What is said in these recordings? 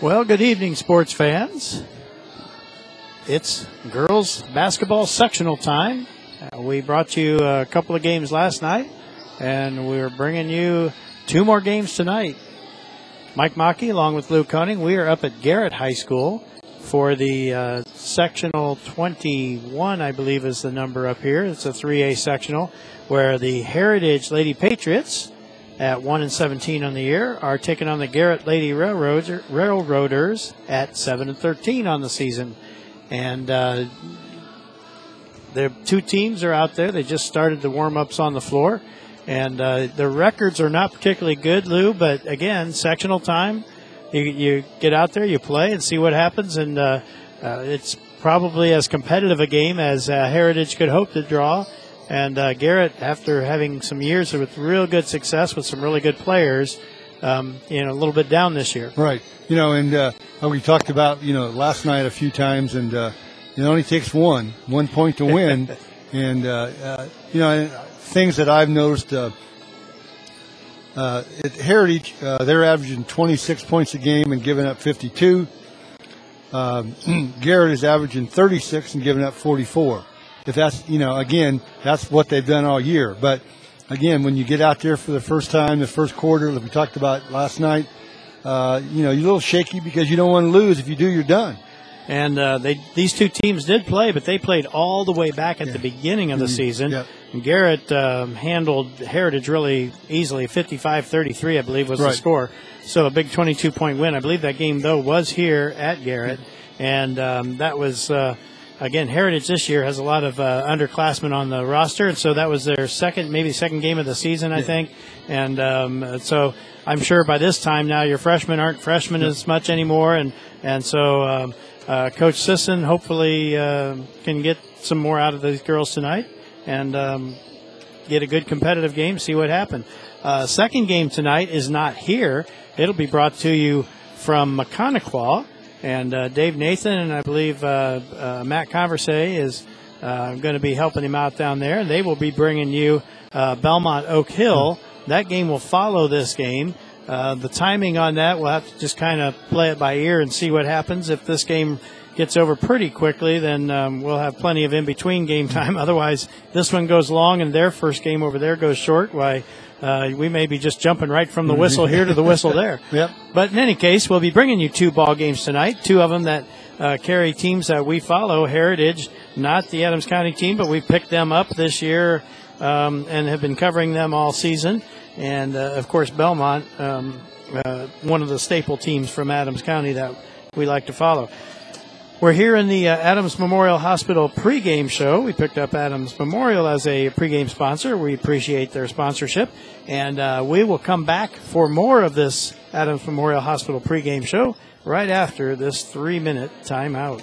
Well, good evening, sports fans. It's girls basketball sectional time. Uh, we brought you a couple of games last night, and we're bringing you two more games tonight. Mike Mackey, along with Lou Koenig, we are up at Garrett High School for the uh, sectional 21, I believe is the number up here. It's a 3A sectional where the Heritage Lady Patriots at 1 and 17 on the year are taking on the Garrett Lady Railroaders, at 7 and 13 on the season. And uh, the two teams are out there. They just started the warm ups on the floor. And uh, the records are not particularly good, Lou, but again, sectional time. You, you get out there, you play, and see what happens. And uh, uh, it's probably as competitive a game as uh, Heritage could hope to draw. And uh, Garrett, after having some years with real good success with some really good players, um, you know, a little bit down this year. Right. You know, and uh, we talked about you know last night a few times, and uh, it only takes one one point to win, and uh, uh, you know things that I've noticed. Uh, uh, at Heritage, uh, they're averaging 26 points a game and giving up 52. Um, Garrett is averaging 36 and giving up 44. If that's, you know, again, that's what they've done all year. But again, when you get out there for the first time, the first quarter like we talked about last night, uh, you know, you're a little shaky because you don't want to lose. If you do, you're done. And uh, they these two teams did play, but they played all the way back at yeah. the beginning of the mm-hmm. season. Yep. Garrett um, handled Heritage really easily, 55-33, I believe was right. the score. So a big 22 point win. I believe that game though was here at Garrett, and um, that was. Uh, again, Heritage this year has a lot of uh, underclassmen on the roster, and so that was their second, maybe second game of the season, I yeah. think. And um, so I'm sure by this time now your freshmen aren't freshmen yeah. as much anymore, and and so um, uh, Coach Sisson hopefully uh, can get some more out of these girls tonight and um, get a good competitive game. See what happens. Uh, second game tonight is not here. It'll be brought to you from Maconaquah and uh, Dave Nathan and I believe uh, uh, Matt Conversay is uh, going to be helping him out down there. They will be bringing you Belmont Oak Hill. That game will follow this game. The timing on that, we'll have to just kind of play it by ear and see what happens. If this game gets over pretty quickly, then um, we'll have plenty of in between game time. Otherwise, this one goes long and their first game over there goes short. Why? Uh, we may be just jumping right from the whistle here to the whistle there. Yep. But in any case, we'll be bringing you two ball games tonight. Two of them that uh, carry teams that we follow. Heritage, not the Adams County team, but we picked them up this year um, and have been covering them all season. And uh, of course, Belmont, um, uh, one of the staple teams from Adams County that we like to follow. We're here in the uh, Adams Memorial Hospital pregame show. We picked up Adams Memorial as a pregame sponsor. We appreciate their sponsorship. And uh, we will come back for more of this Adams Memorial Hospital pregame show right after this three minute timeout.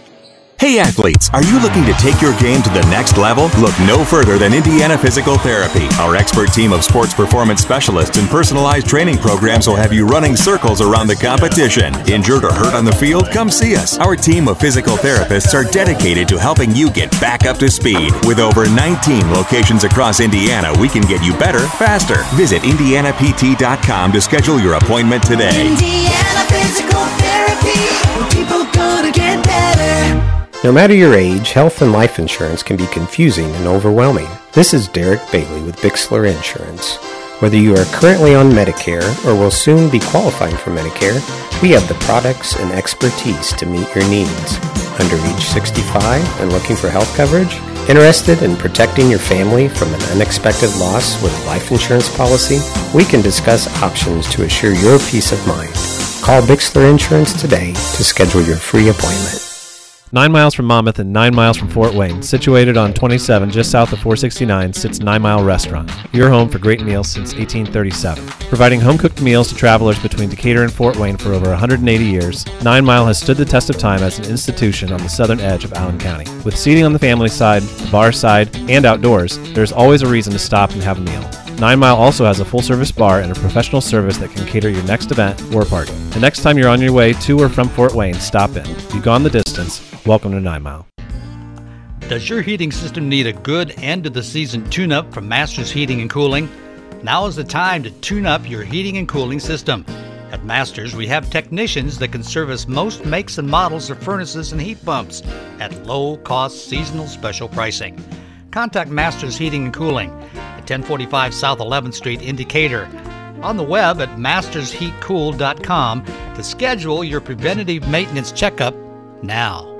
Hey athletes, are you looking to take your game to the next level? Look no further than Indiana Physical Therapy. Our expert team of sports performance specialists and personalized training programs will have you running circles around the competition. Injured or hurt on the field? Come see us. Our team of physical therapists are dedicated to helping you get back up to speed. With over 19 locations across Indiana, we can get you better, faster. Visit IndianaPT.com to schedule your appointment today. Indiana Physical Therapy, people gonna get better. No matter your age, health and life insurance can be confusing and overwhelming. This is Derek Bailey with Bixler Insurance. Whether you are currently on Medicare or will soon be qualifying for Medicare, we have the products and expertise to meet your needs. Under age 65 and looking for health coverage? Interested in protecting your family from an unexpected loss with a life insurance policy? We can discuss options to assure your peace of mind. Call Bixler Insurance today to schedule your free appointment. Nine miles from Monmouth and nine miles from Fort Wayne, situated on 27 just south of 469, sits Nine Mile Restaurant, your home for great meals since 1837. Providing home cooked meals to travelers between Decatur and Fort Wayne for over 180 years, Nine Mile has stood the test of time as an institution on the southern edge of Allen County. With seating on the family side, the bar side, and outdoors, there's always a reason to stop and have a meal. Nine Mile also has a full service bar and a professional service that can cater your next event or party. The next time you're on your way to or from Fort Wayne, stop in. You've gone the distance. Welcome to Nine Mile. Does your heating system need a good end of the season tune up from Masters Heating and Cooling? Now is the time to tune up your heating and cooling system. At Masters, we have technicians that can service most makes and models of furnaces and heat pumps at low cost seasonal special pricing. Contact Masters Heating and Cooling at 1045 South 11th Street in Decatur. On the web at mastersheatcool.com to schedule your preventative maintenance checkup now.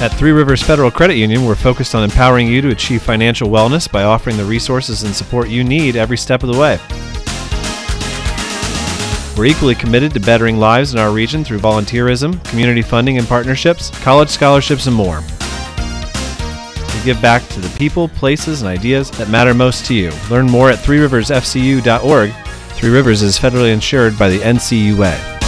At Three Rivers Federal Credit Union, we're focused on empowering you to achieve financial wellness by offering the resources and support you need every step of the way. We're equally committed to bettering lives in our region through volunteerism, community funding and partnerships, college scholarships, and more. We give back to the people, places, and ideas that matter most to you. Learn more at threeriversfcu.org. Three Rivers is federally insured by the NCUA.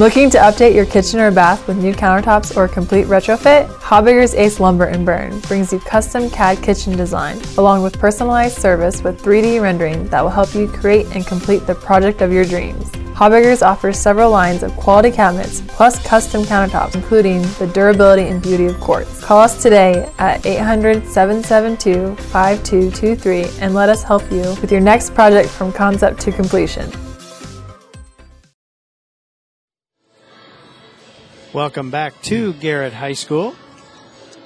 Looking to update your kitchen or bath with new countertops or a complete retrofit? Habegger's Ace Lumber and Berne brings you custom CAD kitchen design, along with personalized service with 3D rendering that will help you create and complete the project of your dreams. Habegger's offers several lines of quality cabinets plus custom countertops, including the durability and beauty of quartz. Call us today at 800 772 5223 and let us help you with your next project from concept to completion. Welcome back to Garrett High School,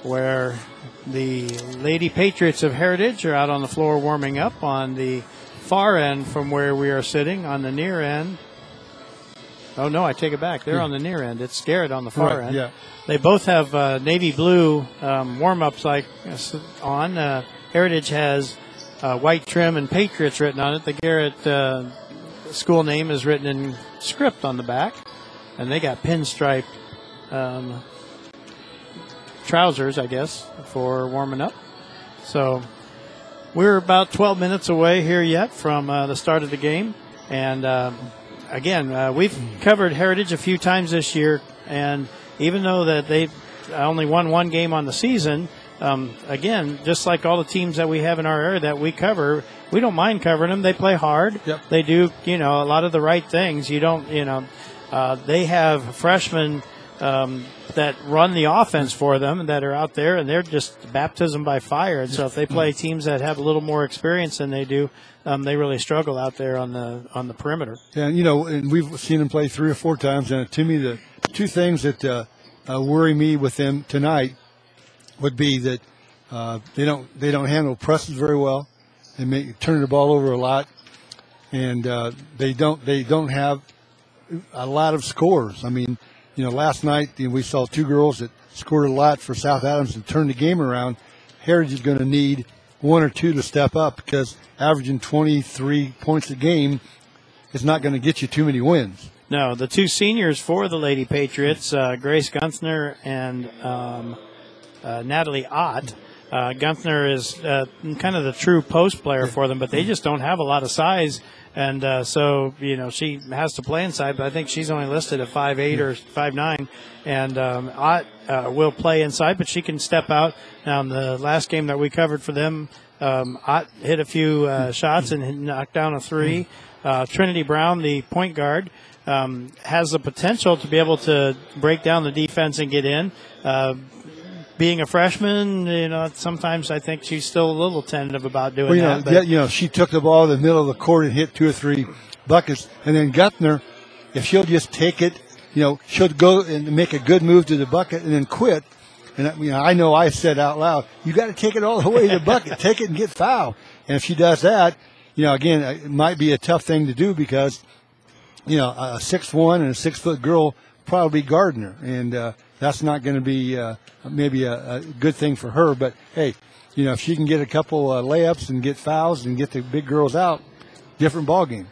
where the Lady Patriots of Heritage are out on the floor warming up on the far end from where we are sitting. On the near end, oh no, I take it back. They're on the near end. It's Garrett on the far Right, end. yeah. They both have uh, navy blue um, warm ups like on. Uh, Heritage has uh, white trim and Patriots written on it. The Garrett uh, school name is written in script on the back, and they got pinstripe um, trousers, I guess, for warming up. So we're about 12 minutes away here yet from uh, the start of the game. And um, again, uh, we've covered Heritage a few times this year. And even though that they only won one game on the season, um, again, just like all the teams that we have in our area that we cover, we don't mind covering them. They play hard. Yep. They do, you know, a lot of the right things. You don't, you know, uh, they have freshmen um, that run the offense for them that are out there, and they're just baptism by fire. And so if they play teams that have a little more experience than they do, um, they really struggle out there on the on the perimeter. And you know, and we've seen them play three or four times. And to me, the two things that uh, uh, worry me with them tonight would be that uh, they don't they don't handle presses very well. They turn the ball over a lot, and uh, they don't they don't have a lot of scores. I mean, you know, last night you know, we saw two girls that scored a lot for South Adams and turned the game around. Heritage is going to need one or two to step up because averaging 23 points a game is not going to get you too many wins. No, the two seniors for the Lady Patriots, uh, Grace Gunther and um, uh, Natalie Ott. Uh, Gunther is uh, kind of the true post player for them, but they just don't have a lot of size. And uh, so, you know, she has to play inside, but I think she's only listed at five eight or five nine. And um, Ott uh, will play inside, but she can step out. Now, in the last game that we covered for them, um, Ott hit a few uh, shots and knocked down a three. Uh, Trinity Brown, the point guard, um, has the potential to be able to break down the defense and get in. Being a freshman, you know, sometimes I think she's still a little tentative about doing Well, you know, that. but- yeah, you know, she took the ball in the middle of the court and hit two or three buckets, and then Gunther, if she'll just take it, you know, she'll go and make a good move to the bucket and then quit. And you know, I know I said out loud, "You got to take it all the way to the bucket, take it and get fouled." And if she does that, you know, again, it might be a tough thing to do because, you know, a six one and a six foot girl probably guarding her, and uh, that's not going to be uh, maybe a, a good thing for her. But hey, you know, if she can get a couple uh, layups and get fouls and get the big girls out, different ball game.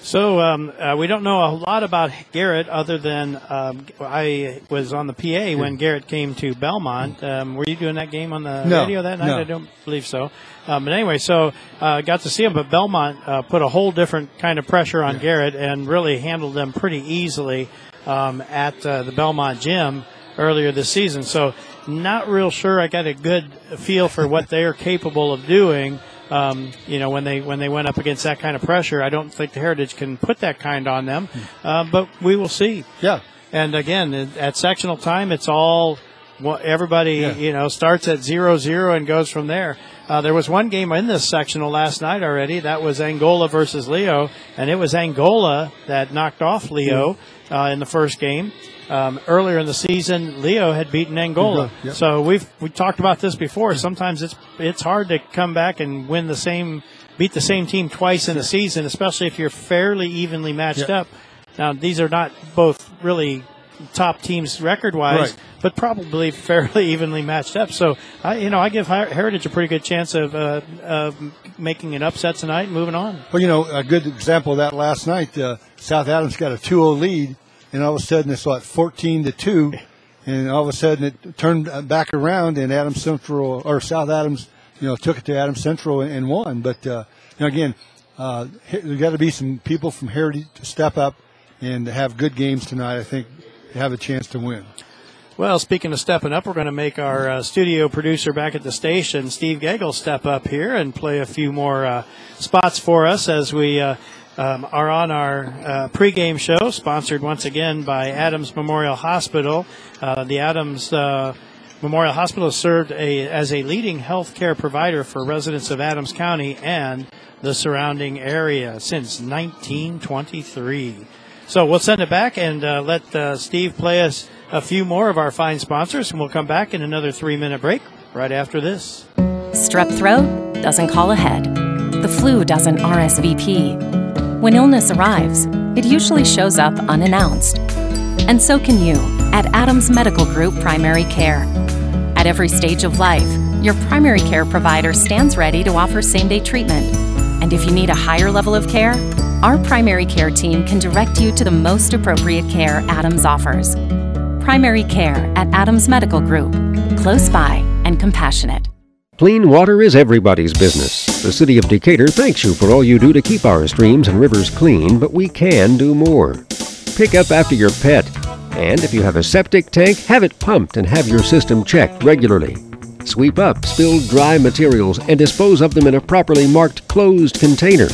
So um, uh, we don't know a lot about Garrett other than um, I was on the PA when Garrett came to Belmont. Um, were you doing that game on the No, radio that night? no. I don't believe so. Um, but anyway, so uh, got to see him, but Belmont uh, put a whole different kind of pressure on Garrett and really handled them pretty easily um, at uh, the Belmont gym earlier this season. So not real sure. I got a good feel for what they are capable of doing. Um, you know, when they when they went up against that kind of pressure, I don't think the Heritage can put that kind on them. Uh, but we will see. Yeah, And again, at sectional time, it's all everybody Yeah. you know starts at zero zero and goes from there. Uh, there was one game in this sectional last night already. That was Angola versus Leo, and it was Angola that knocked off Leo uh, in the first game. Um, earlier in the season, Leo had beaten Angola. Yep. So we've we talked about this before. Sometimes it's it's hard to come back and win the same, beat the same team twice in a season, especially if you're fairly evenly matched Yep. up. Now these are not both really top teams record wise, Right. but probably fairly evenly matched up. So I, you know, I give Heritage a pretty good chance of uh, of making an upset tonight and moving on. Well, you know, a good example of that last night, uh, South Adams got a 2-0 lead, and all of a sudden it's what 14 to two, and all of a sudden it turned back around, and Adams Central or South Adams, you know, took it to Adams Central and, and won. But uh, you know, again, uh, he- there got to be some people from Heritage to step up and have good games tonight. I think to have a chance to win. Well, speaking of stepping up, we're going to make our uh, studio producer back at the station, Steve Gagel, step up here and play a few more uh, spots for us as we uh, um, are on our uh, pregame show, sponsored once again by Adams Memorial Hospital. Uh, the Adams uh, Memorial Hospital has served a, as a leading healthcare provider for residents of Adams County and the surrounding area since 1923. So we'll send it back and uh, let uh, Steve play us a few more of our fine sponsors, and we'll come back in another three minute break right after this. Strep throat doesn't call ahead. The flu doesn't RSVP. When illness arrives, it usually shows up unannounced. And so can you at Adams Medical Group Primary Care. At every stage of life, your primary care provider stands ready to offer same day treatment. And if you need a higher level of care, our primary care team can direct you to the most appropriate care Adams offers. Primary care at Adams Medical Group, close by and compassionate. Clean water is everybody's business. The City of Decatur thanks you for all you do to keep our streams and rivers clean, but we can do more. Pick up after your pet. And if you have a septic tank, have it pumped and have your system checked regularly. Sweep up spilled dry materials and dispose of them in a properly marked closed container.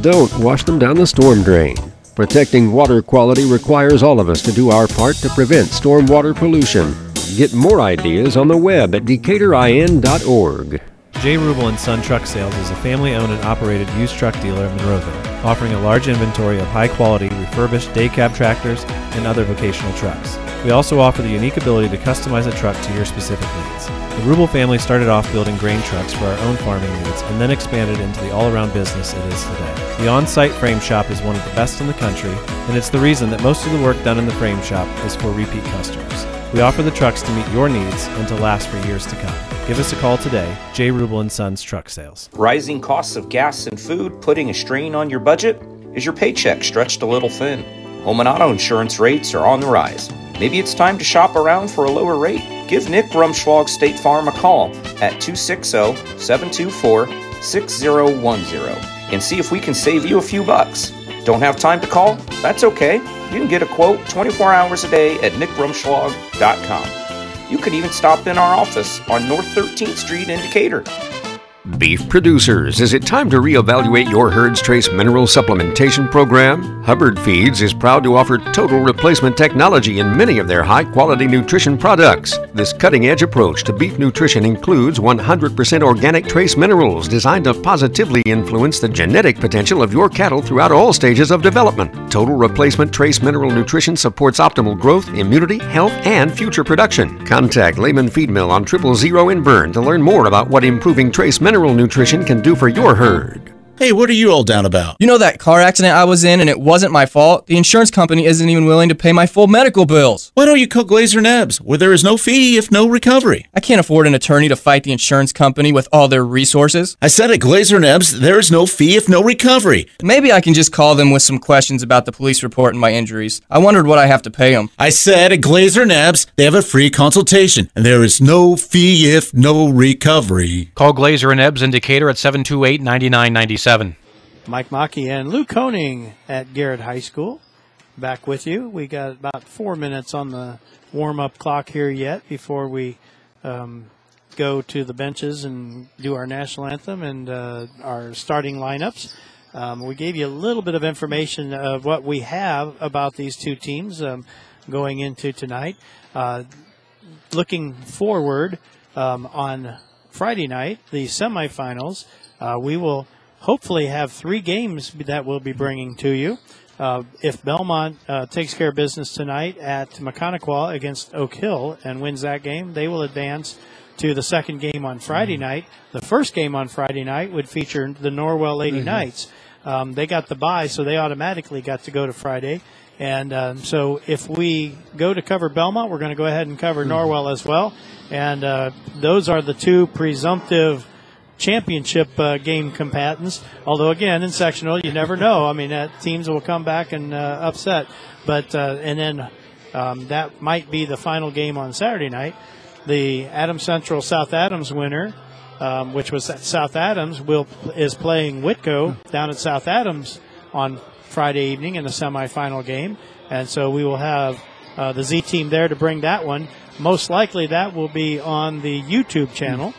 Don't wash them down the storm drain. Protecting water quality requires all of us to do our part to prevent stormwater pollution. Get more ideas on the web at decaturin.org. J. Rubel and Son Truck Sales is a family-owned and operated used truck dealer in Monroeville, offering a large inventory of high-quality refurbished day cab tractors and other vocational trucks. We also offer the unique ability to customize a truck to your specific needs. The Rubel family started off building grain trucks for our own farming needs and then expanded into the all-around business it is today. The on-site frame shop is one of the best in the country, and it's the reason that most of the work done in the frame shop is for repeat customers. We offer the trucks to meet your needs and to last for years to come. Give us a call today, J. Rubel and Sons Truck Sales. Rising costs of gas and food putting a strain on your budget? Is your paycheck stretched a little thin? Home and auto insurance rates are on the rise. Maybe it's time to shop around for a lower rate. Give Nick Rumschlag State Farm a call at 260 724 6010 and see if we can save you a few bucks. Don't have time to call? That's okay. You can get a quote 24 hours a day at nickrumschlag.com. You could even stop in our office on North 13th Street in Decatur. Beef producers, is it time to reevaluate your herd's trace mineral supplementation program? Hubbard Feeds is proud to offer total replacement technology in many of their high quality nutrition products. This cutting edge approach to beef nutrition includes 100% organic trace minerals designed to positively influence the genetic potential of your cattle throughout all stages of development. Total replacement trace mineral nutrition supports optimal growth, immunity, health, and future production. Contact Lehman Feed Mill on Triple Zero in Berne to learn more about what improving trace mineral nutrition can do for your herd. Hey, what are you all down about? You know that car accident I was in and it wasn't my fault? The insurance company isn't even willing to pay my full medical bills. Why don't you call Glazer Nebs, where there is no fee if no recovery? I can't afford an attorney to fight the insurance company with all their resources. I said at Glaser & Ebbs, there is no fee if no recovery. Maybe I can just call them with some questions about the police report and my injuries. I wondered what I have to pay them. I said at Glazer Nebs, they have a free consultation, and there is no fee if no recovery. Call Glaser and Ebbs in Decatur at 728 9997. Mike Mackey and Lou Koning at Garrett High School. Back with you. We got about four minutes on the warm up clock here yet before we um, go to the benches and do our national anthem and uh, our starting lineups. Um, we gave you a little bit of information of what we have about these two teams um, going into tonight. Uh, looking forward um, on Friday night, the semifinals, uh, we will hopefully have three games that we'll be bringing to you. Uh, if Belmont uh, takes care of business tonight at Maconaquah against Oak Hill and wins that game, they will advance to the second game on Friday night. The first game on Friday night would feature the Norwell Lady Mhm. Knights. Um, they got the bye, so they automatically got to go to Friday. And um, so if we go to cover Belmont, we're going to go ahead and cover Norwell as well. And uh, those are the two presumptive championship uh, game combatants. Although again, in sectional, you never know. I mean, uh, teams will come back and uh, upset. But uh, and then um, that might be the final game on Saturday night. The Adams Central South Adams winner, um, which was South Adams, will is playing Whitko down at South Adams on Friday evening in the semifinal game, and so we will have uh, the Z team there to bring that one. Most likely, that will be on the YouTube channel.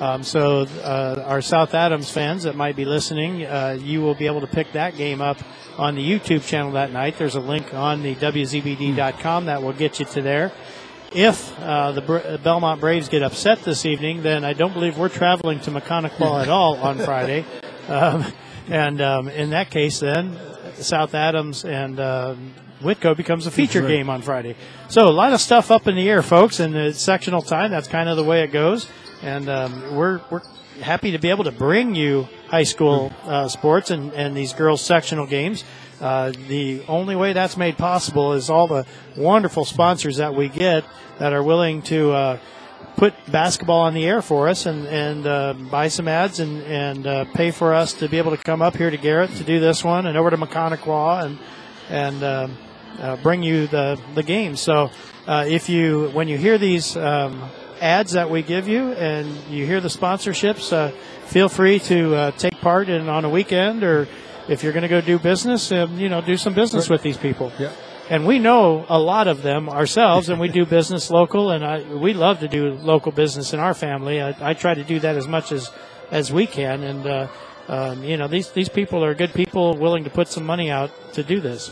Um, so, uh, our South Adams fans that might be listening, uh, you will be able to pick that game up on the YouTube channel that night. There's a link on the WZBD.com that will get you to there. If uh, the Br- Belmont Braves get upset this evening, then I don't believe we're traveling to Maconaquah at all on Friday. Um, and um, in that case, then South Adams and um Whitko becomes a feature game on Friday. So a lot of stuff up in the air, folks, and it's sectional time. That's kind of the way it goes. And um, we're we're happy to be able to bring you high school uh, sports and, and these girls sectional games. Uh, the only way that's made possible is all the wonderful sponsors that we get that are willing to uh, put basketball on the air for us and, and uh, buy some ads and, and uh, pay for us to be able to come up here to Garrett to do this one and over to Maconaquah and and um, uh, bring you the the game. So uh, if you when you hear these um, ads that we give you and you hear the sponsorships, uh, feel free to uh, take part in on a weekend or if you're going to go do business, um, you know, do some business with these people. Yeah. And we know a lot of them ourselves, and we do business local, and I, we love to do local business in our family. I, I try to do that as much as as we can, and uh, um, you know, these these people are good people, willing to put some money out to do this.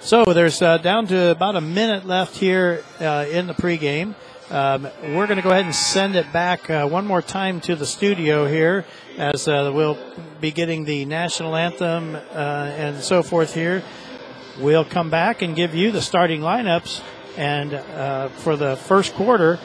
So there's uh, down to about a minute left here uh, in the pregame. Um, we're going to go ahead and send it back uh, one more time to the studio here as uh, we'll be getting the national anthem uh, and so forth here. We'll come back and give you the starting lineups. And uh, for the first quarter,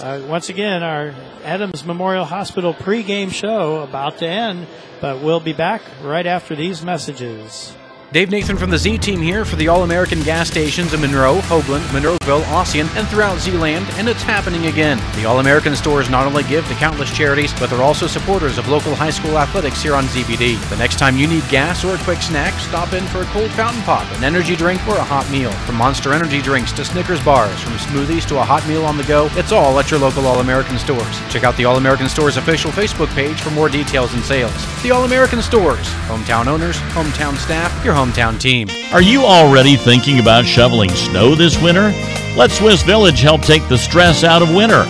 uh, once again, our Adams Memorial Hospital pregame show about to end, but we'll be back right after these messages. Dave Nathan from the Z Team here for the All American gas stations in Monroe, Hoagland, Monroeville, Ossian, and throughout Zealand, and it's happening again. The All American stores not only give to countless charities, but they're also supporters of local high school athletics here on ZBD. The next time you need gas or a quick snack, stop in for a cold fountain pop, an energy drink, or a hot meal. From Monster Energy drinks to Snickers bars, from smoothies to a hot meal on the go, it's all at your local All American stores. Check out the All American Stores official Facebook page for more details and sales. The All American Stores, hometown owners, hometown staff, your hometown team. Are you already thinking about shoveling snow this winter? Let Swiss Village help take the stress out of winter.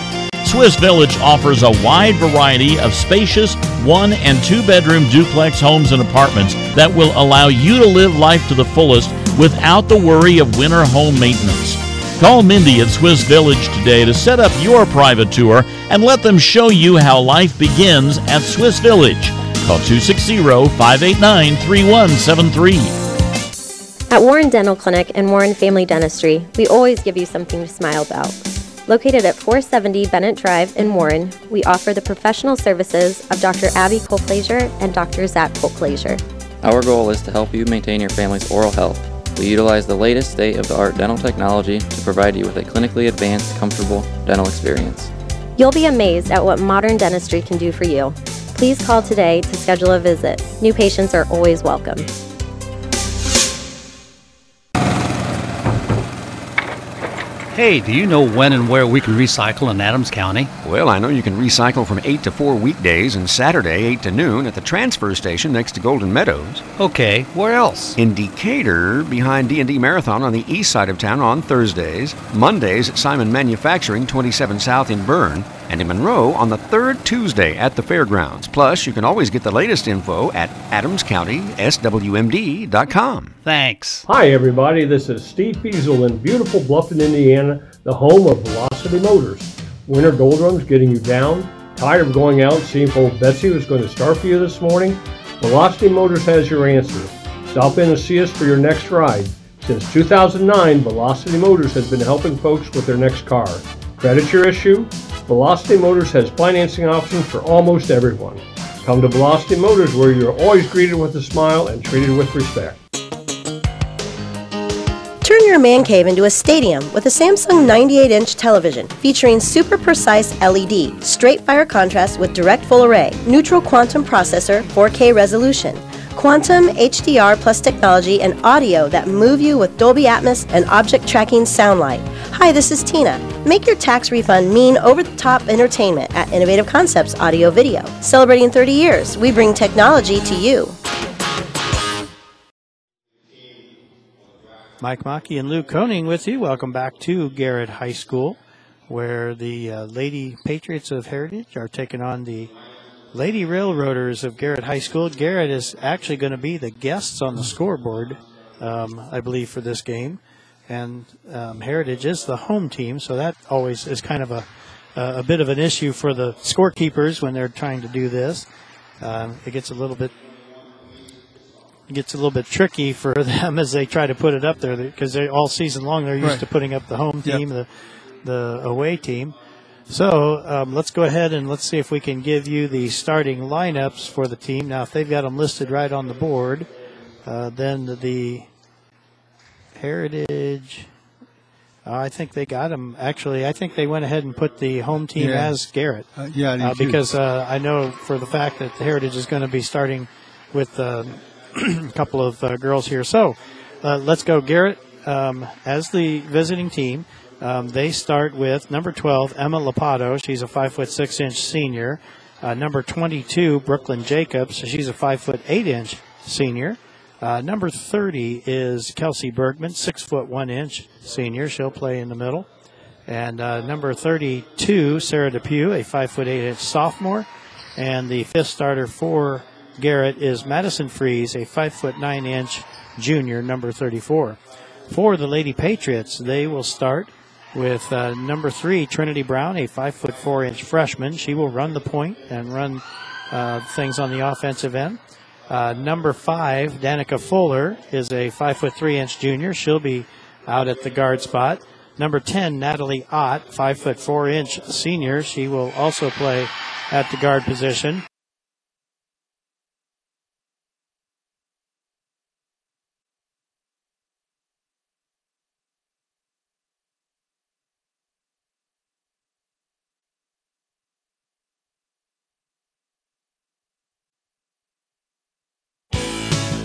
Swiss Village offers a wide variety of spacious one and two bedroom duplex homes and apartments that will allow you to live life to the fullest without the worry of winter home maintenance. Call Mindy at Swiss Village today to set up your private tour and let them show you how life begins at Swiss Village. Call 260 589 3173. At Warren Dental Clinic and Warren Family Dentistry, we always give you something to smile about. Located at 470 Bennett Drive in Warren, we offer the professional services of Dr. Abby Colclaser and Dr. Zach Colclaser. Our goal is to help you maintain your family's oral health. We utilize the latest state of the art dental technology to provide you with a clinically advanced, comfortable dental experience. You'll be amazed at what modern dentistry can do for you. Please call today to schedule a visit. New patients are always welcome. Hey, do you know when and where we can recycle in Adams County? Well, I know you can recycle from 8 to 4 weekdays and Saturday 8 to noon at the transfer station next to Golden Meadows. Okay, where else? In Decatur, behind D&D Marathon on the east side of town on Thursdays, Mondays at Simon Manufacturing 27 South in Berne, and in Monroe on the third Tuesday at the fairgrounds. Plus, you can always get the latest info at adamscountyswmd.com. Thanks. Hi, everybody. This is Steve Fiesel in beautiful Bluffton, Indiana, the home of Velocity Motors. Winter doldrums getting you down? Tired of going out and seeing if old Betsy was going to start for you this morning? Velocity Motors has your answer. Stop in and see us for your next ride. Since 2009, Velocity Motors has been helping folks with their next car. Credit your issue? Velocity Motors has financing options for almost everyone. Come to Velocity Motors where you're always greeted with a smile and treated with respect. Turn your man cave into a stadium with a Samsung 98 inch television featuring super precise LED, straight fire contrast with direct full array, neural quantum processor, 4K resolution, quantum HDR plus technology, and audio that move you with Dolby Atmos and object tracking sound light. Hi, this is Tina. Make your tax refund mean over the top entertainment at Innovative Concepts Audio Video. Celebrating 30 years, we bring technology to you. Mike Mackey and Lou Koning with you. Welcome back to Garrett High School, where the uh, Lady Patriots of Heritage are taking on the Lady Railroaders of Garrett High School. Garrett is actually going to be the guests on the scoreboard, um, I believe, for this game. And um, Heritage is the home team, so that always is kind of a, a bit of an issue for the scorekeepers when they're trying to do this. Um, it gets a little bit gets a little bit tricky for them as they try to put it up there because they all season long they're used Right. to putting up the home Yep. team, the the away team. So um, let's go ahead and let's see if we can give you the starting lineups for the team. Now, if they've got them listed right on the board, uh, then the Heritage. uh, I think they got them. Actually, I think they went ahead and put the home team Yeah. as Garrett. Uh, yeah, I uh, because uh, I know for the fact that the Heritage is going to be starting with uh, a couple of uh, girls here. So uh, let's go, Garrett, um, as the visiting team. Um, they start with number 12, Emma Lapato. She's a five foot six inch senior. Uh, number 22, Brooklyn Jacobs. She's a five foot eight inch senior. Uh, number 30 is Kelsey Bergman, six foot one inch senior. She'll play in the middle. And uh, number 32, Sarah Depew, a five foot eight inch sophomore. And the fifth starter for Garrett is Madison Freeze, a five foot nine inch junior, number 34. For the Lady Patriots, they will start with uh, number three, Trinity Brown, a five foot four inch freshman. She will run the point and run uh, things on the offensive end. Uh, number five, Danica Fuller, is a five foot three inch junior. She'll be out at the guard spot. Number 10, Natalie Ott, five foot four inch senior. She will also play at the guard position.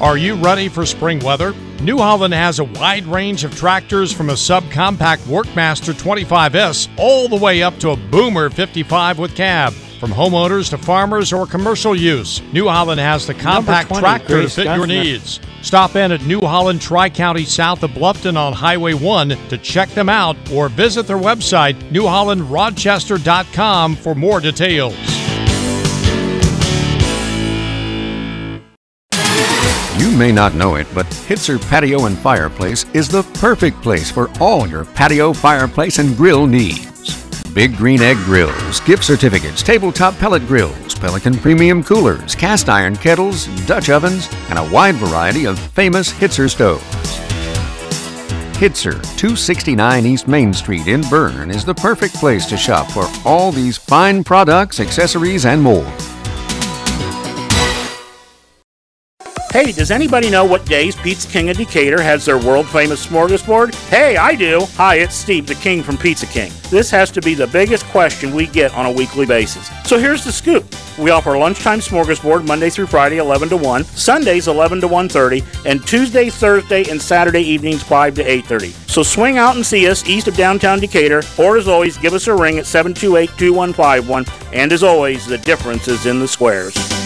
Are you ready for spring weather? New Holland has a wide range of tractors from a subcompact Workmaster 25S all the way up to a Boomer 55 with cab. From homeowners to farmers or commercial use, New Holland has the compact 20, tractor Grace to fit your needs. Stop in at New Holland Tri County south of Bluffton on Highway 1 to check them out or visit their website, newhollandrochester.com, for more details. You may not know it, but Hitzer Patio and Fireplace is the perfect place for all your patio, fireplace, and grill needs. Big Green Egg grills, gift certificates, tabletop pellet grills, Pelican premium coolers, cast iron kettles, Dutch ovens, and a wide variety of famous Hitzer stoves. Hitzer, 269 East Main Street in Berne, is the perfect place to shop for all these fine products, accessories, and more. Hey, does anybody know what days Pizza King of Decatur has their world famous smorgasbord? Hey, I do. Hi, it's Steve, the King from Pizza King. This has to be the biggest question we get on a weekly basis. So here's the scoop. We offer lunchtime smorgasbord Monday through Friday 11 to 1, Sundays 11 to 1:30, and Tuesday, Thursday, and Saturday evenings 5 to 8:30. So swing out and see us east of downtown Decatur, or as always, give us a ring at 728-2151. And as always, the difference is in the squares.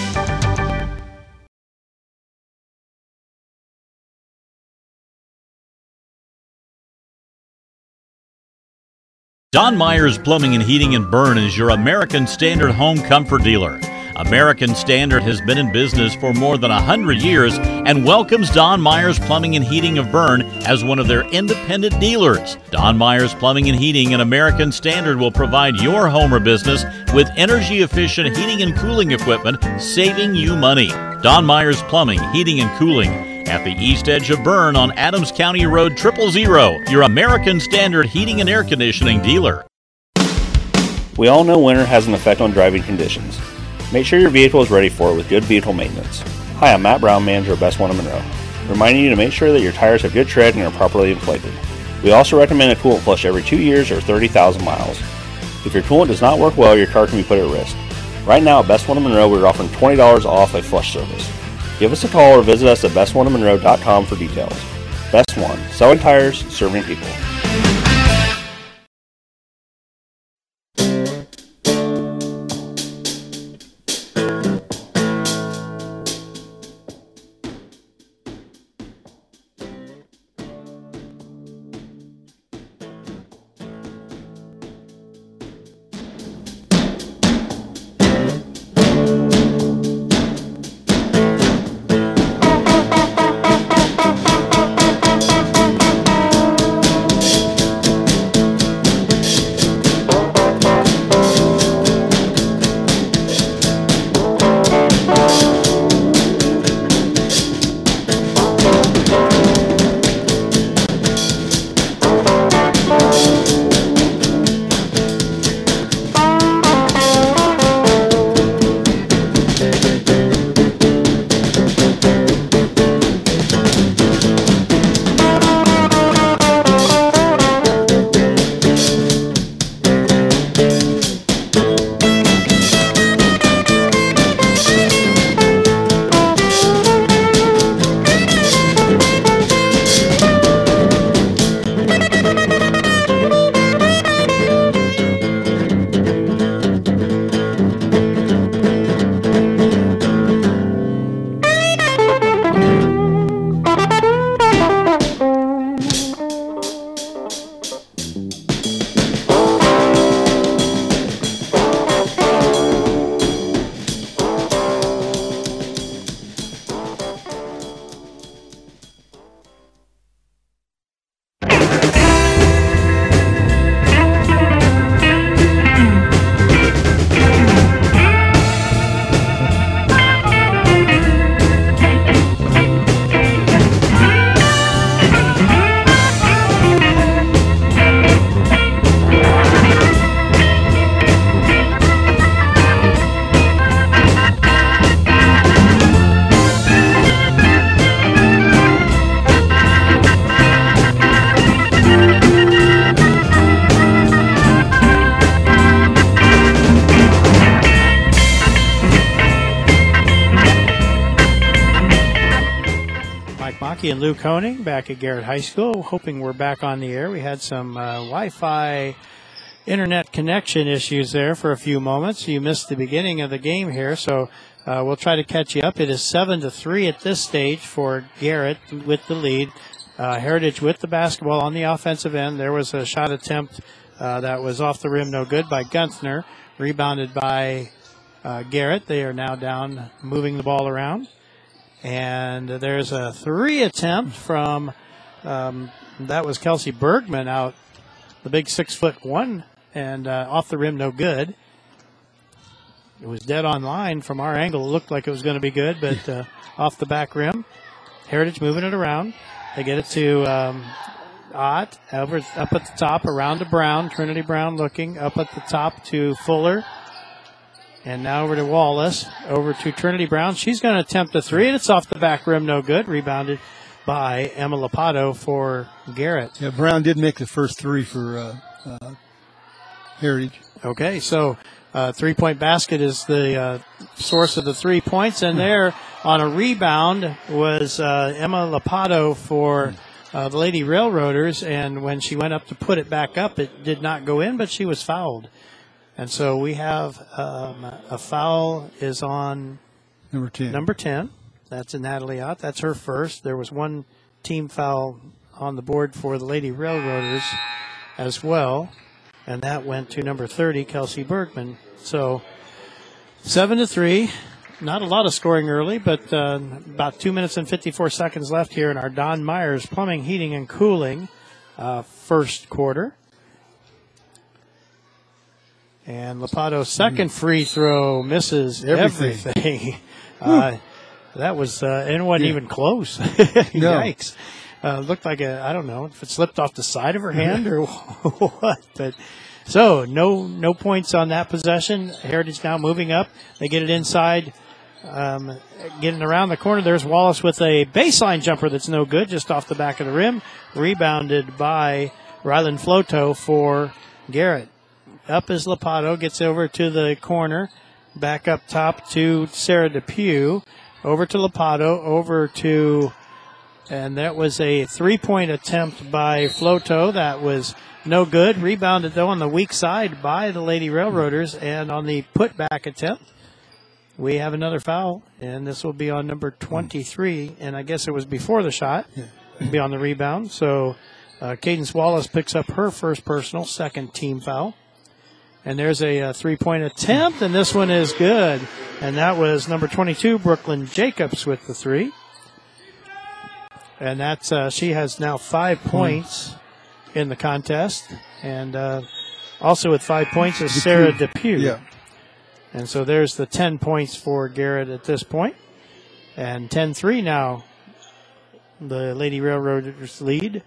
Don Myers Plumbing and Heating in Berne is your American Standard home comfort dealer. American Standard has been in business for more than 100 years and welcomes Don Myers Plumbing and Heating of Berne as one of their independent dealers. Don Myers Plumbing and Heating and American Standard will provide your home or business with energy efficient heating and cooling equipment, saving you money. Don Myers Plumbing, Heating and Cooling at the east edge of Berne on Adams County Road Triple Zero, your American Standard heating and air conditioning dealer. We all know winter has an effect on driving conditions. Make sure your vehicle is ready for it with good vehicle maintenance. Hi, I'm Matt Brown, manager of Best One of Monroe, reminding you to make sure that your tires have good tread and are properly inflated. We also recommend a coolant flush every two years or 30,000 miles. If your coolant does not work well, your car can be put at risk. Right now at Best One of Monroe, we're offering $20 off a flush service. Give us a call or visit us at bestoneofmonroe.com for details. Best One, selling tires, serving people. And Lou Koenig back at Garrett High School. Hoping we're back on the air. We had some uh, Wi-Fi internet connection issues there for a few moments. You missed the beginning of the game here, so uh, we'll try to catch you up. It is seven to three at this stage for Garrett with the lead. Uh, Heritage with the basketball on the offensive end. There was a shot attempt uh, that was off the rim, no good by Gunther. Rebounded by uh, Garrett. They are now down, moving the ball around. And there's a three attempt from um, that was Kelsey Bergman out, the big six foot one, and uh, off the rim, no good. It was dead on line from our angle. It looked like it was going to be good, but uh, off the back rim. Heritage moving it around. They get it to um, Ott over up at the top, around to Brown. Trinity Brown looking up at the top to Fuller. And now over to Wallace, over to Trinity Brown. She's going to attempt a three, and it's off the back rim, no good. Rebounded by Emma Lapato for Garrett. Yeah, Brown did make the first three for uh, uh, Heritage. Okay, so uh, three point basket is the uh, source of the three points, and there on a rebound was uh, Emma Lapato for uh, the Lady Railroaders, and when she went up to put it back up, it did not go in, but she was fouled. And so we have um, a foul is on Number 10. Number 10. That's a Natalie Ott. That's her first. There was one team foul on the board for the Lady Railroaders as well. and that went to number 30, Kelsey Bergman. So seven to three. Not a lot of scoring early, but uh, about two minutes and 54 seconds left here in our Don Myers Plumbing, Heating, and Cooling uh, first quarter. And Lapato's second free throw misses Everything. everything. uh, that was, uh, and it wasn't Yeah. even close. Yikes. Uh, looked like a, I don't know if it slipped off the side of her hand or what, but so no, no points on that possession. Heritage now moving up. They get it inside, um, getting around the corner. There's Wallace with a baseline jumper that's no good, just off the back of the rim. Rebounded by Ryland Floto for Garrett. Up is Lapato, gets over to the corner, back up top to Sarah Depew, over to Lapato, over to, and that was a three point attempt by Floto. That was no good. Rebounded though on the weak side by the Lady Railroaders, and on the putback attempt, we have another foul, and this will be on number 23, and I guess it was before the shot, It'll be on the rebound. So uh, Cadence Wallace picks up her first personal, second team foul. And there's a, uh three point attempt, and this one is good. And that was number 22, Brooklyn Jacobs, with the three. And that's uh, she has now five points in the contest, and uh, also with five points is Sarah Depew. Yeah. And so there's the 10 points for Garrett at this point. And 10 3 now, the Lady Railroaders lead.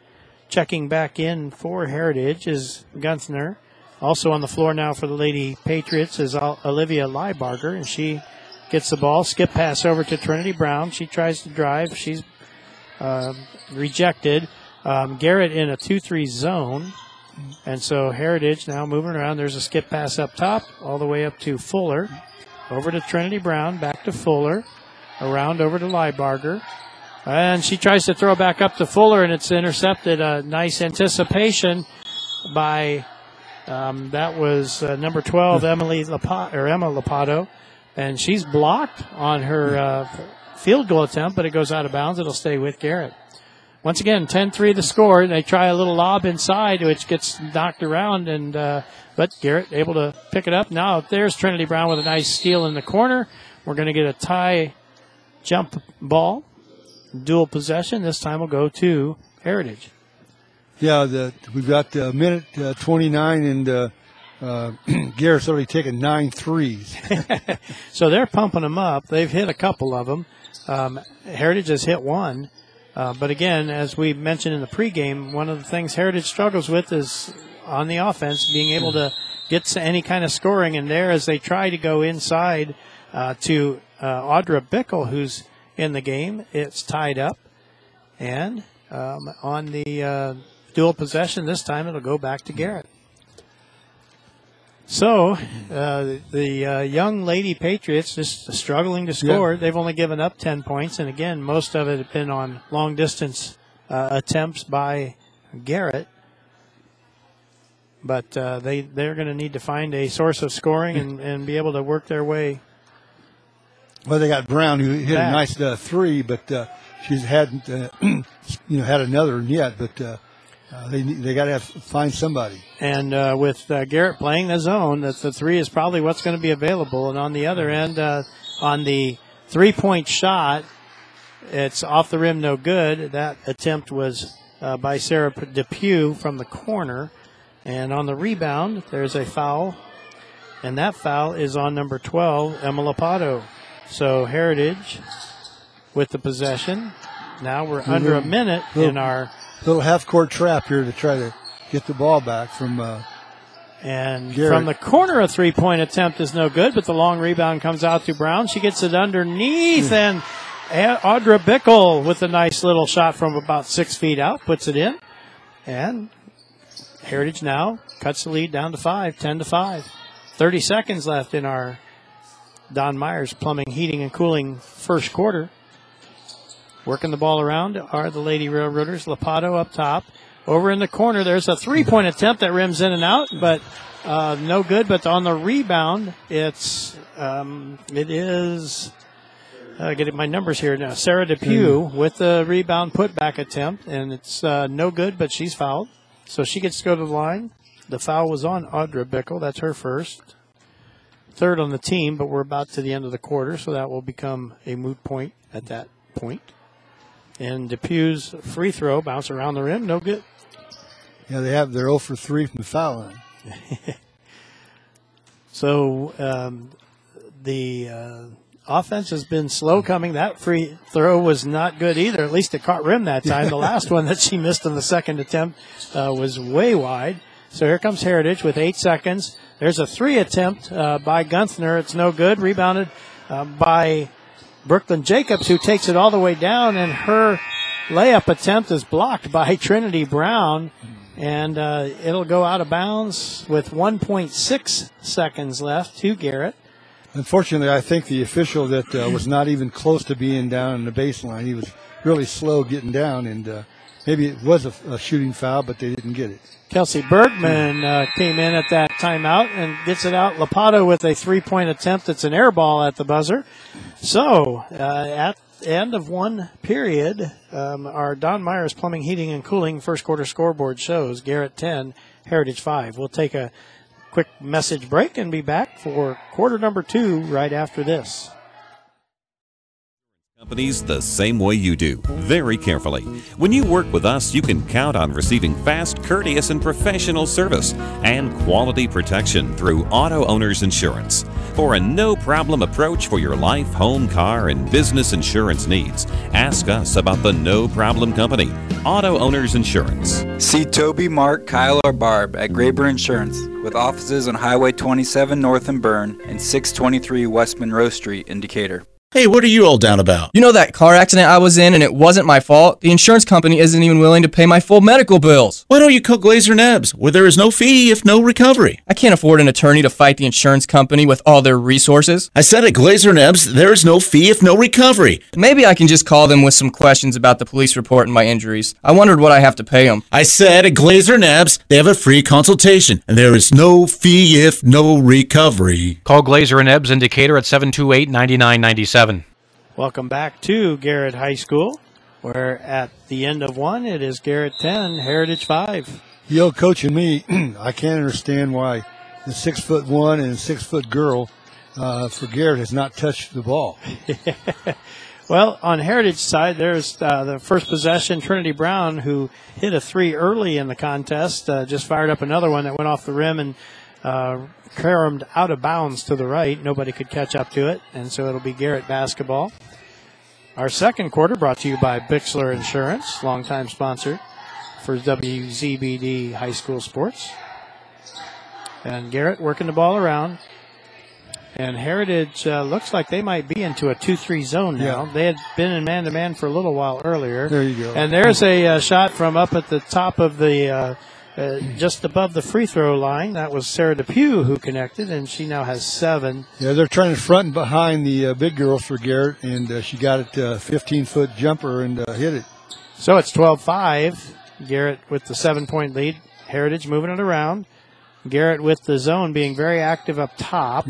Checking back in for Heritage is Gunther. Also on the floor now for the Lady Patriots is Olivia Liebarger, and she gets the ball. Skip pass over to Trinity Brown. She tries to drive. She's um, rejected. Um, Garrett in a 2 3 zone. And so Heritage now moving around. There's a skip pass up top, all the way up to Fuller. Over to Trinity Brown, back to Fuller. Around over to Liebarger. And she tries to throw back up to Fuller, and it's intercepted. A nice anticipation by um, that was uh, number 12, Emily Lapato, or Emma Lapato. And she's blocked on her uh, field goal attempt, but it goes out of bounds. It'll stay with Garrett. Once again, 10-3 the score. They try a little lob inside, which gets knocked around, and uh, but Garrett able to pick it up. Now there's Trinity Brown with a nice steal in the corner. We're going to get a tie jump ball, dual possession. This time will go to Heritage. Yeah, the, we've got a minute uh, 29, and uh, uh, Garrett's already taken nine threes. so they're pumping them up. They've hit a couple of them. Um, Heritage has hit one. Uh, but again, as we mentioned in the pregame, one of the things Heritage struggles with is on the offense being able to get any kind of scoring. And there, as they try to go inside uh, to uh, Audra Bickle, who's in the game, it's tied up. And um, on the uh, dual possession this time, it'll go back to Garrett. So uh, the uh, young Lady Patriots just struggling to score. They've only given up 10 points, and again, most of it have been on long distance uh, attempts by Garrett. But uh, they they're going to need to find a source of scoring and, and be able to work their way. Well, they got Brown who hit Back. a nice uh, three, but uh, she's hadn't uh, you know had another yet. But uh, they they got to find somebody. And uh, with uh, Garrett playing the zone, that the three is probably what's going to be available. And on the other end, uh, on the three point shot, it's off the rim, no good. That attempt was uh, by Sarah Depew from the corner. And on the rebound, there's a foul. And that foul is on number 12, Emma Lapato. So Heritage with the possession. Now we're under a minute in our little half court trap here to try to get the ball back from. Uh, And Garrett. from the corner, a three point attempt is no good, but the long rebound comes out to Brown. She gets it underneath, and Audra Bickle with a nice little shot from about six feet out puts it in. And Heritage now cuts the lead down to five, 10 to 5. 30 seconds left in our Don Myers Plumbing, Heating, and Cooling first quarter. Working the ball around are the Lady Railroaders. Lapato up top. Over in the corner, there's a three point attempt that rims in and out, but uh, no good. But on the rebound, it's um, it is. Uh, getting my numbers here now. Sarah Depew with the rebound putback attempt, and it's uh, no good, but she's fouled. So she gets to go to the line. the foul was on Audra Bickle. That's her first. Third on the team, but we're about to the end of the quarter, so that will become a moot point at that point. And Depew's free throw bounce around the rim, no good. Yeah, they have they're 0 for 3 from the foul line. so um, the uh, offense has been slow coming. That free throw was not good either. At least it caught rim that time. the last one that she missed in the second attempt uh, was way wide. So here comes Heritage with eight seconds. There's a three attempt uh, by Gunther. It's no good. Rebounded uh, by Brooklyn Jacobs, who takes it all the way down, and her layup attempt is blocked by Trinity Brown. And uh, it'll go out of bounds with 1.6 seconds left to Garrett. Unfortunately, I think the official that uh, was not even close to being down in the baseline, he was really slow getting down, and uh, maybe it was a, a, shooting foul, but they didn't get it. Kelsey Bergman uh, came in at that timeout and gets it out. Lapato with a three point attempt. It's an air ball at the buzzer. So uh, at end of one period, um, our Don Myers Plumbing, Heating, and Cooling first quarter scoreboard shows Garrett 10, Heritage 5. We'll take a quick message break and be back for quarter number two right after this. Companies the same way you do, very carefully. When you work with us, you can count on receiving fast, courteous, and professional service and quality protection through Auto Owners Insurance. For a no problem approach for your life, home, car, and business insurance needs, ask us about the No Problem Company, Auto Owners Insurance. See Toby, Mark, Kyle, or Barb at Graber Insurance with offices on Highway 27 North in Berne and 623 West Monroe Street in Decatur. Hey, what are you all down about? You know that car accident I was in and it wasn't my fault? The insurance company isn't even willing to pay my full medical bills. Why don't you call Glaser & Ebbs, where there is no fee if no recovery? I can't afford an attorney to fight the insurance company with all their resources. I said at Glaser & Ebbs, there is no fee if no recovery. Maybe I can just call them with some questions about the police report and my injuries. I wondered what I have to pay them. I said at Glaser & Ebbs, they have a free consultation, and there is no fee if no recovery. Call Glaser and Ebbs in Decatur at 728 9997. Welcome back to Garrett High School, where at the end of one, it is Garrett 10, Heritage 5. Yo, know, coaching me, I can't understand why the six foot one and six foot girl uh, for Garrett has not touched the ball. well, on Heritage side, there's uh, the first possession, Trinity Brown, who hit a three early in the contest, uh, just fired up another one that went off the rim and uh, caromed out of bounds to the right. Nobody could catch up to it, and so it'll be Garrett basketball. Our second quarter brought to you by Bixler Insurance, longtime sponsor for WZBD High School Sports. And Garrett working the ball around. And Heritage uh, looks like they might be into a 2 3 zone now. Yeah. They had been in man to man for a little while earlier. There you go. And there's a uh, shot from up at the top of the, uh, just above the free throw line. That was Sarah Depew who connected, and she now has seven. Yeah, they're trying to front and behind the uh, big girls for Garrett, and uh, she got it uh, 15 foot jumper and uh, hit it. So it's 12 5. Garrett with the seven point lead. Heritage moving it around. Garrett with the zone being very active up top.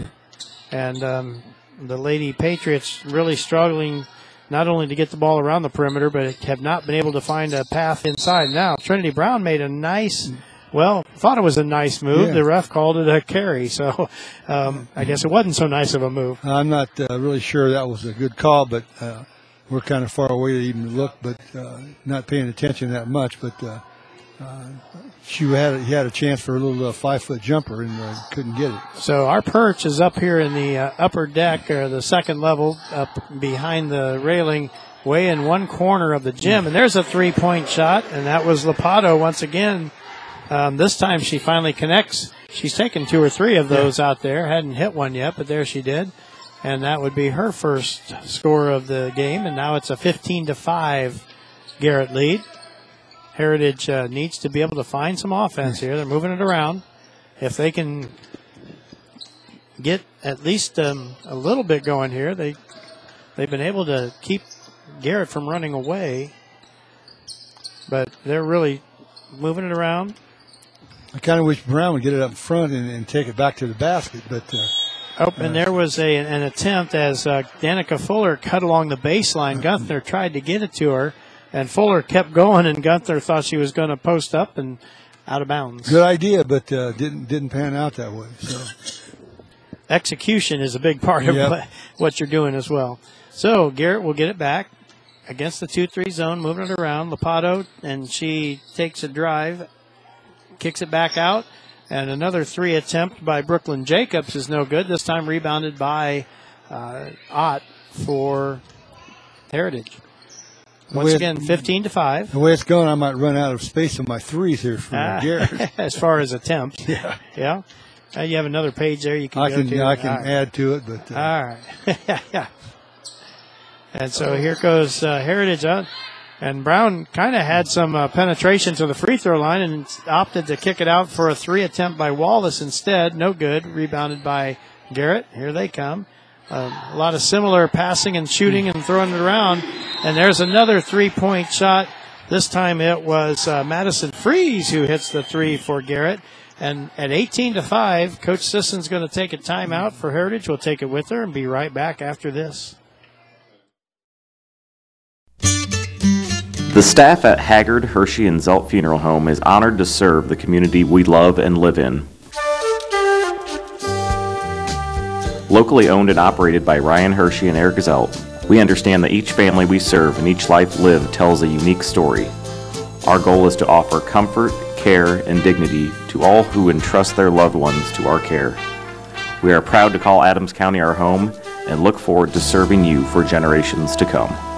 And um, the Lady Patriots really struggling not only to get the ball around the perimeter, but have not been able to find a path inside. Now, Trinity Brown made a nice, well, thought it was a nice move. Yeah. The ref called it a carry. So um, I guess it wasn't so nice of a move. I'm not uh, really sure that was a good call, but uh, we're kind of far away to even look, but uh, not paying attention that much. But uh, uh, she had a, he had a chance for a little uh, five foot jumper and uh, couldn't get it. So our perch is up here in the uh, upper deck or the second level, up behind the railing, way in one corner of the gym. And there's a three point shot, and that was Lapato once again. Um, this time she finally connects. She's taken two or three of those out there. Hadn't hit one yet, but there she did. And that would be her first score of the game. And now it's a 15 to 5 Garrett lead. Heritage uh, needs to be able to find some offense here. They're moving it around. If they can get at least um, a little bit going here, they they've been able to keep Garrett from running away. But they're really moving it around. I kind of wish Brown would get it up front and, and take it back to the basket, but. Uh, Oh, and there was a an attempt as uh, Danica Fuller cut along the baseline. Gunther tried to get it to her, and Fuller kept going, and Gunther thought she was going to post up, and out of bounds. Good idea, but uh, didn't didn't pan out that way. So Execution is a big part of Yep. what, you're doing as well. So Garrett will get it back against the two-three zone, moving it around. Lapato, and she takes a drive, kicks it back out, and another three attempt by Brooklyn Jacobs is no good. This time rebounded by uh, Ott for Heritage. Once again, 15 to 5. the way it's going, I might run out of space on my threes here for Ah, Garrett. as far as attempts. Yeah. Yeah. Uh, you have another page there you can I can to. I can right. add to it, but uh, All right. yeah. And so here goes uh, Heritage up. And Brown kind of had some uh, penetration to the free throw line and opted to kick it out for a three attempt by Wallace instead. No good. Rebounded by Garrett. Here they come. Um, a lot of similar passing and shooting and throwing it around. And there's another three point shot. This time it was uh, Madison Freeze who hits the three for Garrett. And at 18 to 5, Coach Sisson's going to take a timeout for Heritage. We'll take it with her and be right back after this. The staff at Haggard, Hershey, and Zelt Funeral Home is honored to serve the community we love and live in. Locally owned and operated by Ryan Hershey and Eric Zelt, we understand that each family we serve and each life lived tells a unique story. Our goal is to offer comfort, care, and dignity to all who entrust their loved ones to our care. We are proud to call Adams County our home and look forward to serving you for generations to come.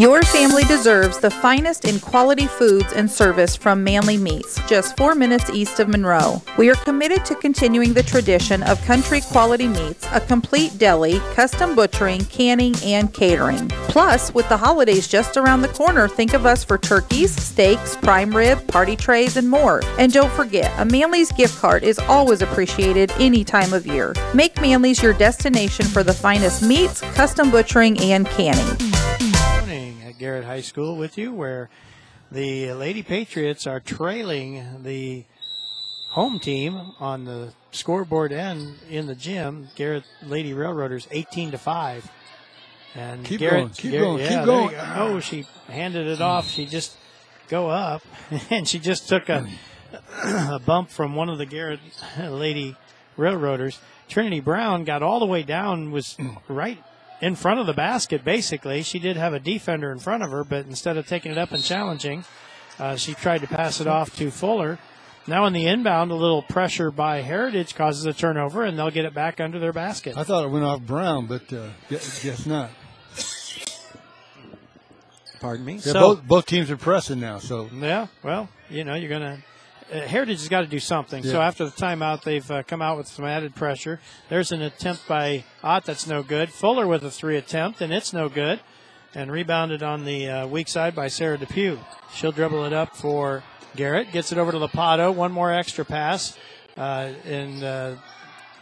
Your family deserves the finest in quality foods and service from Manly Meats, just four minutes east of Monroe. We are committed to continuing the tradition of country quality meats, a complete deli, custom butchering, canning, and catering. Plus, with the holidays just around the corner, think of us for turkeys, steaks, prime rib, party trays, and more. And don't forget, a Manly's gift card is always appreciated any time of year. Make Manly's your destination for the finest meats, custom butchering, and canning. At Garrett High School with you, where the Lady Patriots are trailing the home team on the scoreboard and in the gym. Garrett Lady Railroaders 18 to 5. And Keep Garrett, going, keep Garrett- going, yeah, keep going. Oh, she handed it off. She just go up, and she just took a, a bump from one of the Garrett Lady Railroaders. Trinity Brown got all the way down, was right in front of the basket, basically. She did have a defender in front of her, but instead of taking it up and challenging, uh, she tried to pass it off to Fuller. Now in the inbound, a little pressure by Heritage causes a turnover, and they'll get it back under their basket. I thought it went off Brown, but uh, guess, guess not. Pardon me. Yeah, So- both both teams are pressing now, so Yeah, well, you know, you're going to. Uh, Heritage has got to do something. So after the timeout, they've uh, come out with some added pressure. There's an attempt by Ott that's no good. Fuller with a three attempt, and it's no good. And rebounded on the uh, weak side by Sarah Depew. She'll dribble it up for Garrett. Gets it over to Lapato. One more extra pass. Uh, and uh,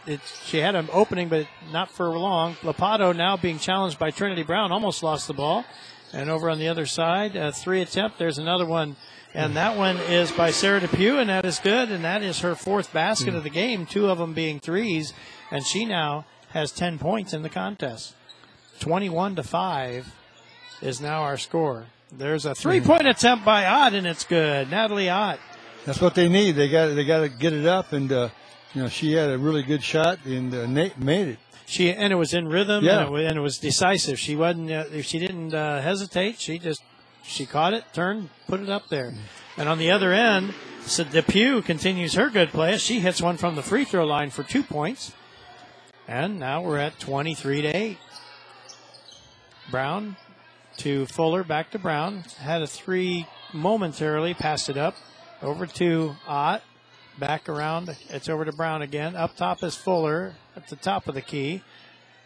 it, she had an opening, but not for long. Lapato now being challenged by Trinity Brown. Almost lost the ball. And over on the other side, a three attempt. There's another one. And that one is by Sarah Depew, and that is good. And that is her fourth basket of the game, two of them being threes. And she now has 10 points in the contest. 21 to 5 is now our score. There's a three point attempt by Ott, and it's good. Natalie Ott. that's what they need. They got they got to get it up, and uh, you know she had a really good shot and uh, Nate made it. She and it was in rhythm, Yeah. and, it, wa- and it was decisive. She wasn't. Uh, she didn't uh, hesitate, she just she caught it, turned, put it up there. And on the other end, so Depew continues her good play. She hits one from the free throw line for two points, and now we're at twenty three to eight. Brown to Fuller, back to Brown. Had a three momentarily, passed it up over to Ott. Back around, it's over to Brown again. Up top is Fuller at the top of the key.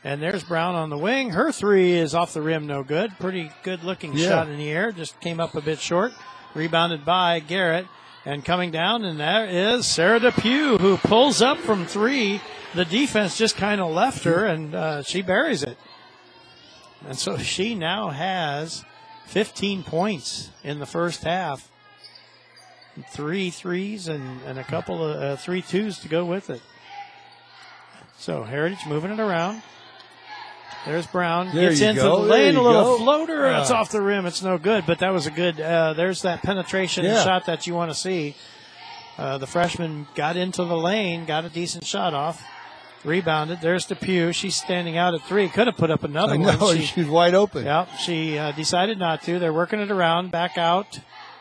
And there's Brown on the wing. Her three is off the rim, no good. Pretty good looking Yeah. shot in the air, just came up a bit short. Rebounded by Garrett. And coming down, and there is Sarah Depew, who pulls up from three. The defense just kind of left her, and uh, she buries it. And so she now has 15 points in the first half. Three threes and, and a couple of uh, three twos to go with it. So Heritage moving it around. There's Brown. There Gets into go. the lane, a little go. floater. It's Ah. off the rim. It's no good, but that was a good. Uh, there's that penetration Yeah. shot that you want to see. Uh, the freshman got into the lane, got a decent shot off, rebounded. There's Depew. She's standing out at three. Could have put up another I know, one. she's wide open. Yep, she uh, decided not to. They're working it around, back out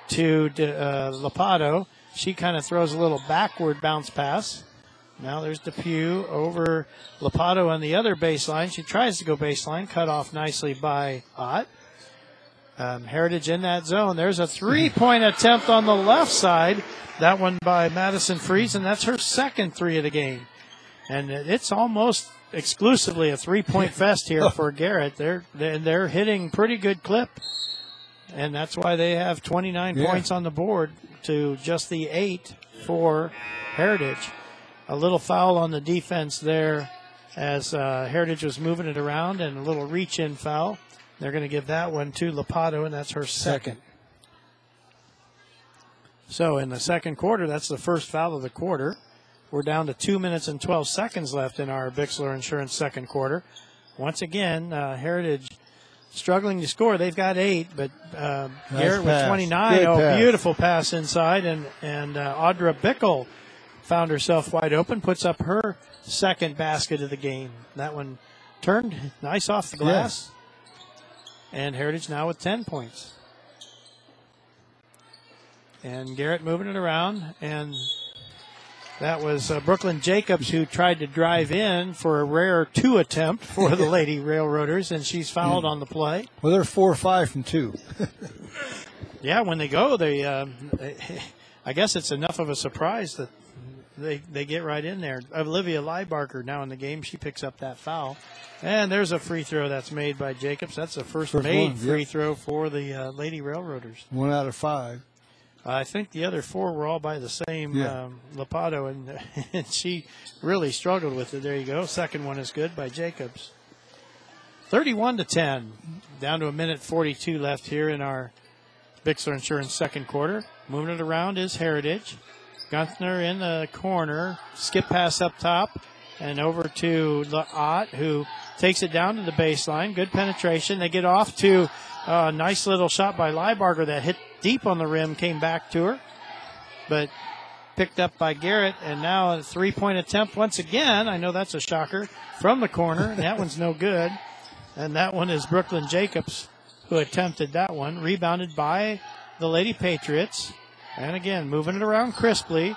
to De, uh, Lapato. She kind of throws a little backward bounce pass. Now there's Depew over Lapato on the other baseline. She tries to go baseline, cut off nicely by Ott. Um, Heritage in that zone. There's a three point attempt on the left side. That one by Madison Freeze, and that's her second three of the game. And it's almost exclusively a three point fest here for Garrett. They're, they're they're hitting pretty good clip, and that's why they have 29 Yeah. points on the board to just the eight for Heritage. A little foul on the defense there as uh, Heritage was moving it around, and a little reach in foul. They're going to give that one to Lapato, and that's her second. So in the second quarter, that's the first foul of the quarter. We're down to two minutes and 12 seconds left in our Bixler Insurance second quarter. Once again, uh, Heritage struggling to score. They've got eight, but uh, Nice Garrett with 29. Good oh, pass. beautiful pass inside, and and uh, Audra Bickle found herself wide open, puts up her second basket of the game. That one turned nice off the glass, and Heritage now with 10 points. And Garrett moving it around, and that was uh, Brooklyn Jacobs who tried to drive in for a rare two attempt for the Lady Railroaders, and she's fouled on the play. Well, they're four or five from two. Yeah, when they go, they, they I guess it's enough of a surprise that they they get right in there. Olivia Liebarger now in the game, she picks up that foul, and there's a free throw that's made by Jacobs. That's the first, First made one, free yep. throw for the uh, Lady Railroaders. One out of five. I think the other four were all by the same Yeah. um, Lapato, and, and she really struggled with it. There you go. Second one is good by Jacobs. 31 to 10. Down to a minute 42 left here in our Bixler Insurance second quarter. Moving it around is Heritage. Gunther in the corner. Skip pass up top and over to Laat, who takes it down to the baseline. Good penetration. They get off to a nice little shot by Liebarger that hit deep on the rim, came back to her, but picked up by Garrett. And now a three point attempt once again. I know that's a shocker from the corner. that one's no good. And that one is Brooklyn Jacobs who attempted that one. Rebounded by the Lady Patriots. And again, moving it around crisply.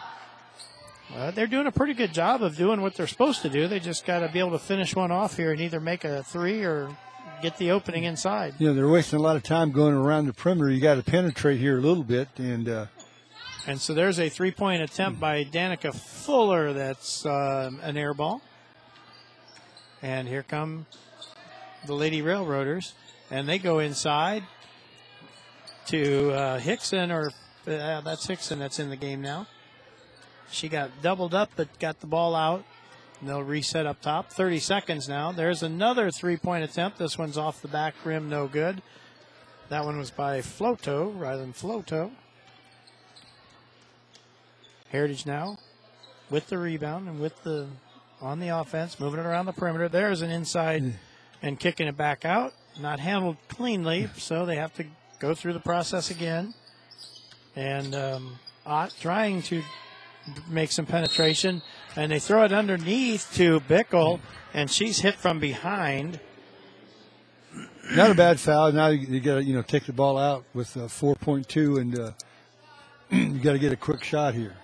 Uh, they're doing a pretty good job of doing what they're supposed to do. They just got to be able to finish one off here and either make a three or get the opening inside. You know, they're wasting a lot of time going around the perimeter. You got to penetrate here a little bit, and uh, And so there's a three point attempt by Danica Fuller that's um an air ball. And here come the Lady Railroaders. And they go inside to uh, Hickson, or uh, that's Hickson that's in the game now. She got doubled up, but got the ball out. And they'll reset up top. 30 seconds now. There's another three point attempt. This one's off the back rim, no good. That one was by Floto, rather than Floto. Heritage now with the rebound and with the on the offense, moving it around the perimeter. There's an inside and kicking it back out. Not handled cleanly, so they have to go through the process again. And um, Ott trying to make some penetration, and they throw it underneath to Bickle, and she's hit from behind. not a bad foul. Now you, you got to you know take the ball out with uh, 4.2, and uh, you got to get a quick shot here.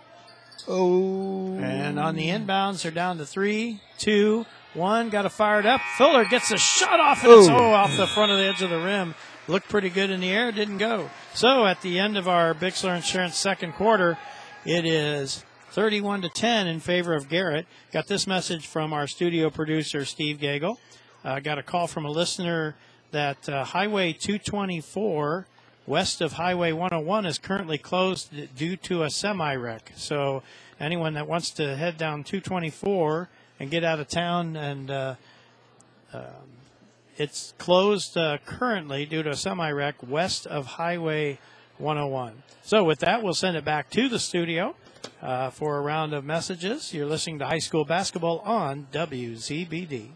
Oh, And on the inbounds, they're down to three, two, one. Got to fire it up. Fuller gets a shot off, and it's Oh. oh, off the front of the edge of the rim. Looked pretty good in the air, didn't go. So at the end of our Bixler Insurance second quarter, it is 31 to 10 in favor of Garrett. Got this message from our studio producer, Steve Gagel. Uh, got a call from a listener that uh, Highway 224 west of Highway 101 is currently closed due to a semi wreck. So anyone that wants to head down 224 and get out of town and uh, um, it's closed uh, currently due to a semi wreck west of Highway 101. So, with that, we'll send it back to the studio uh, for a round of messages. You're listening to high school basketball on WZBD.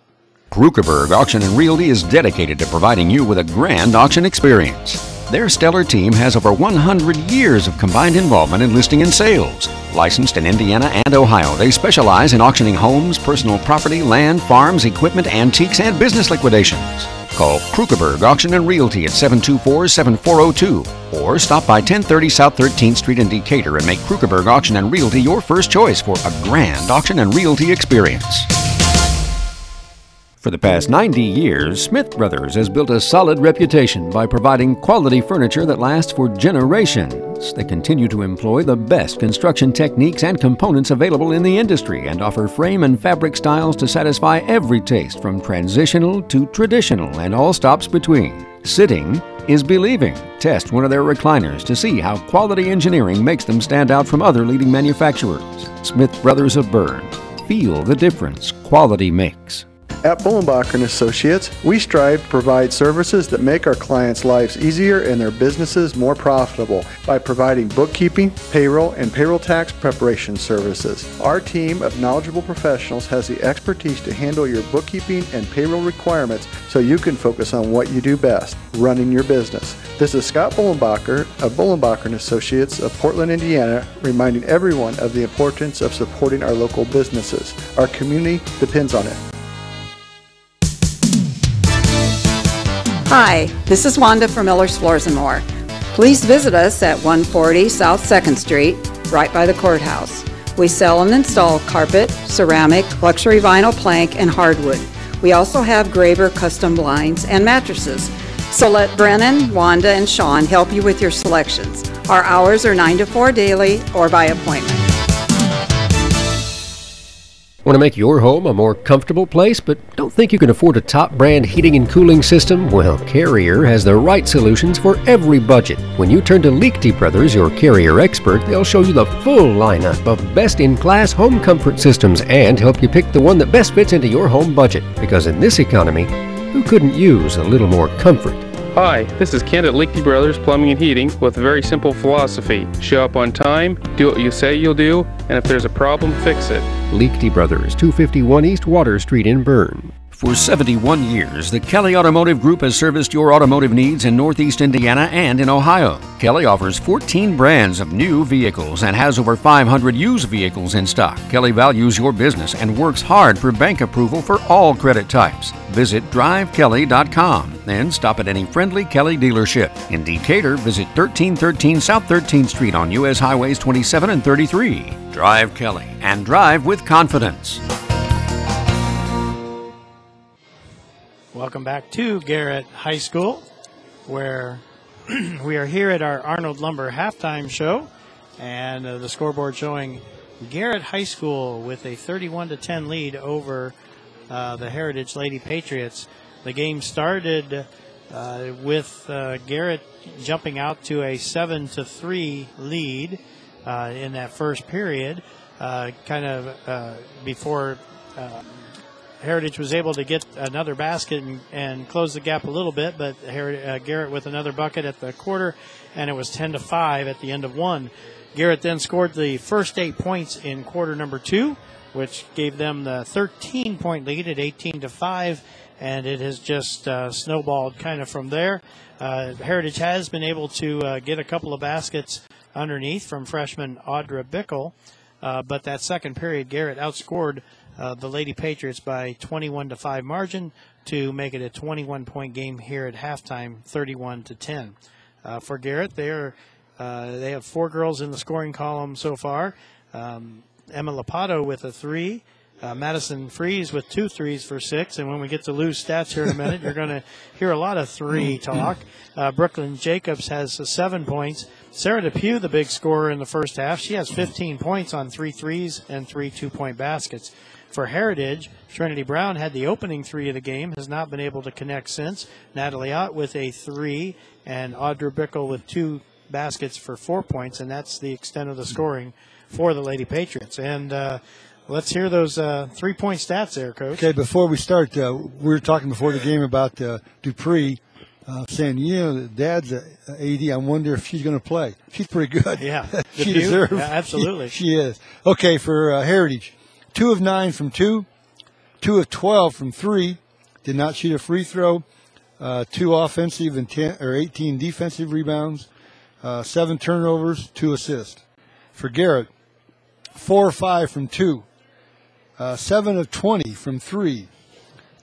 Krukeberg Auction and Realty is dedicated to providing you with a grand auction experience. Their stellar team has over 100 years of combined involvement in listing and sales. Licensed in Indiana and Ohio, they specialize in auctioning homes, personal property, land, farms, equipment, antiques, and business liquidations. Call Krukeberg Auction and Realty at 724-7402 or stop by 1030 South 13th Street in Decatur and make Krukeberg Auction and Realty your first choice for a grand auction and realty experience. For the past 90 years, Smith Brothers has built a solid reputation by providing quality furniture that lasts for generations. They continue to employ the best construction techniques and components available in the industry and offer frame and fabric styles to satisfy every taste from transitional to traditional and all stops between. Sitting is believing. Test one of their recliners to see how quality engineering makes them stand out from other leading manufacturers. Smith Brothers of Berne. Feel the difference quality makes. At Bullenbacher Associates, we strive to provide services that make our clients' lives easier and their businesses more profitable by providing bookkeeping, payroll, and payroll tax preparation services. Our team of knowledgeable professionals has the expertise to handle your bookkeeping and payroll requirements so you can focus on what you do best, running your business. This is Scott Bullenbacher of Bullenbacher Associates of Portland, Indiana, reminding everyone of the importance of supporting our local businesses. Our community depends on it. Hi, this is Wanda from Miller's Floors and More. Please visit us at 140 South 2nd Street, right by the courthouse. We sell and install carpet, ceramic, luxury vinyl plank, and hardwood. We also have Graber custom blinds and mattresses. So let Brennan, Wanda, and Sean help you with your selections. Our hours are 9 to 4 daily or by appointment. Want to make your home a more comfortable place, but don't think you can afford a top brand heating and cooling system? Well, Carrier has the right solutions for every budget. When you turn to Liechty Brothers, your Carrier expert, they'll show you the full lineup of best in class home comfort systems and help you pick the one that best fits into your home budget. Because in this economy, who couldn't use a little more comfort? Hi, this is Kent at Liechty Brothers Plumbing and Heating with a very simple philosophy. Show up on time, do what you say you'll do, and if there's a problem, fix it. Liechty Brothers, 251 East Water Street in Berne. For 71 years, the Kelly Automotive Group has serviced your automotive needs in Northeast Indiana and in Ohio. Kelly offers 14 brands of new vehicles and has over 500 used vehicles in stock. Kelly values your business and works hard for bank approval for all credit types. Visit drivekelly.com and stop at any friendly Kelly dealership. In Decatur, visit 1313 South 13th Street on U.S. Highways 27 and 33. Drive Kelly and drive with confidence. Welcome back to Garrett High School, where we are here at our Arnold Lumber halftime show, and uh, the scoreboard showing Garrett High School with a 31 to 10 lead over uh, the Heritage Lady Patriots. The game started uh, with uh, Garrett jumping out to a 7 to 3 lead uh, in that first period, uh, kind of before. Heritage was able to get another basket and, and close the gap a little bit, but uh, Garrett with another bucket at the quarter, and it was 10 to 5 at the end of one. Garrett then scored the first eight points in quarter number two, which gave them the 13 point lead at 18 to 5, and it has just uh, snowballed kind of from there. Uh, Heritage has been able to uh, get a couple of baskets underneath from freshman Audra Bickle, uh, but that second period, Garrett outscored uh, the Lady Patriots by 21 to 5 margin to make it a 21 point game here at halftime, 31 to 10. Uh, for Garrett, they are uh, they have four girls in the scoring column so far. Um, Emma Lapato with a three. Uh, Madison Freeze with two threes for six. And when we get to lose stats here in a minute, you're going to hear a lot of three talk. Uh, Brooklyn Jacobs has seven points. Sarah Depew, the big scorer in the first half, she has 15 points on three threes and three two point baskets. For Heritage, Trinity Brown had the opening three of the game, has not been able to connect since. Natalie Ott with a three, and Audra Bickle with two baskets for four points, and that's the extent of the scoring for the Lady Patriots. And uh, let's hear those uh, three point stats there, Coach. Okay, before we start, uh, we were talking before the game about uh, Dupree. Uh, saying, you know, Dad's a AD. I wonder if she's going to play. She's pretty good. Yeah, she deserves. Yeah, absolutely. She, she is. Okay, for uh, Heritage, two of nine from two, two of 12 from three, did not shoot a free throw, uh, two offensive and 10 or 18 defensive rebounds, uh, seven turnovers, two assists. For Garrett, four or five from two, uh, seven of 20 from three,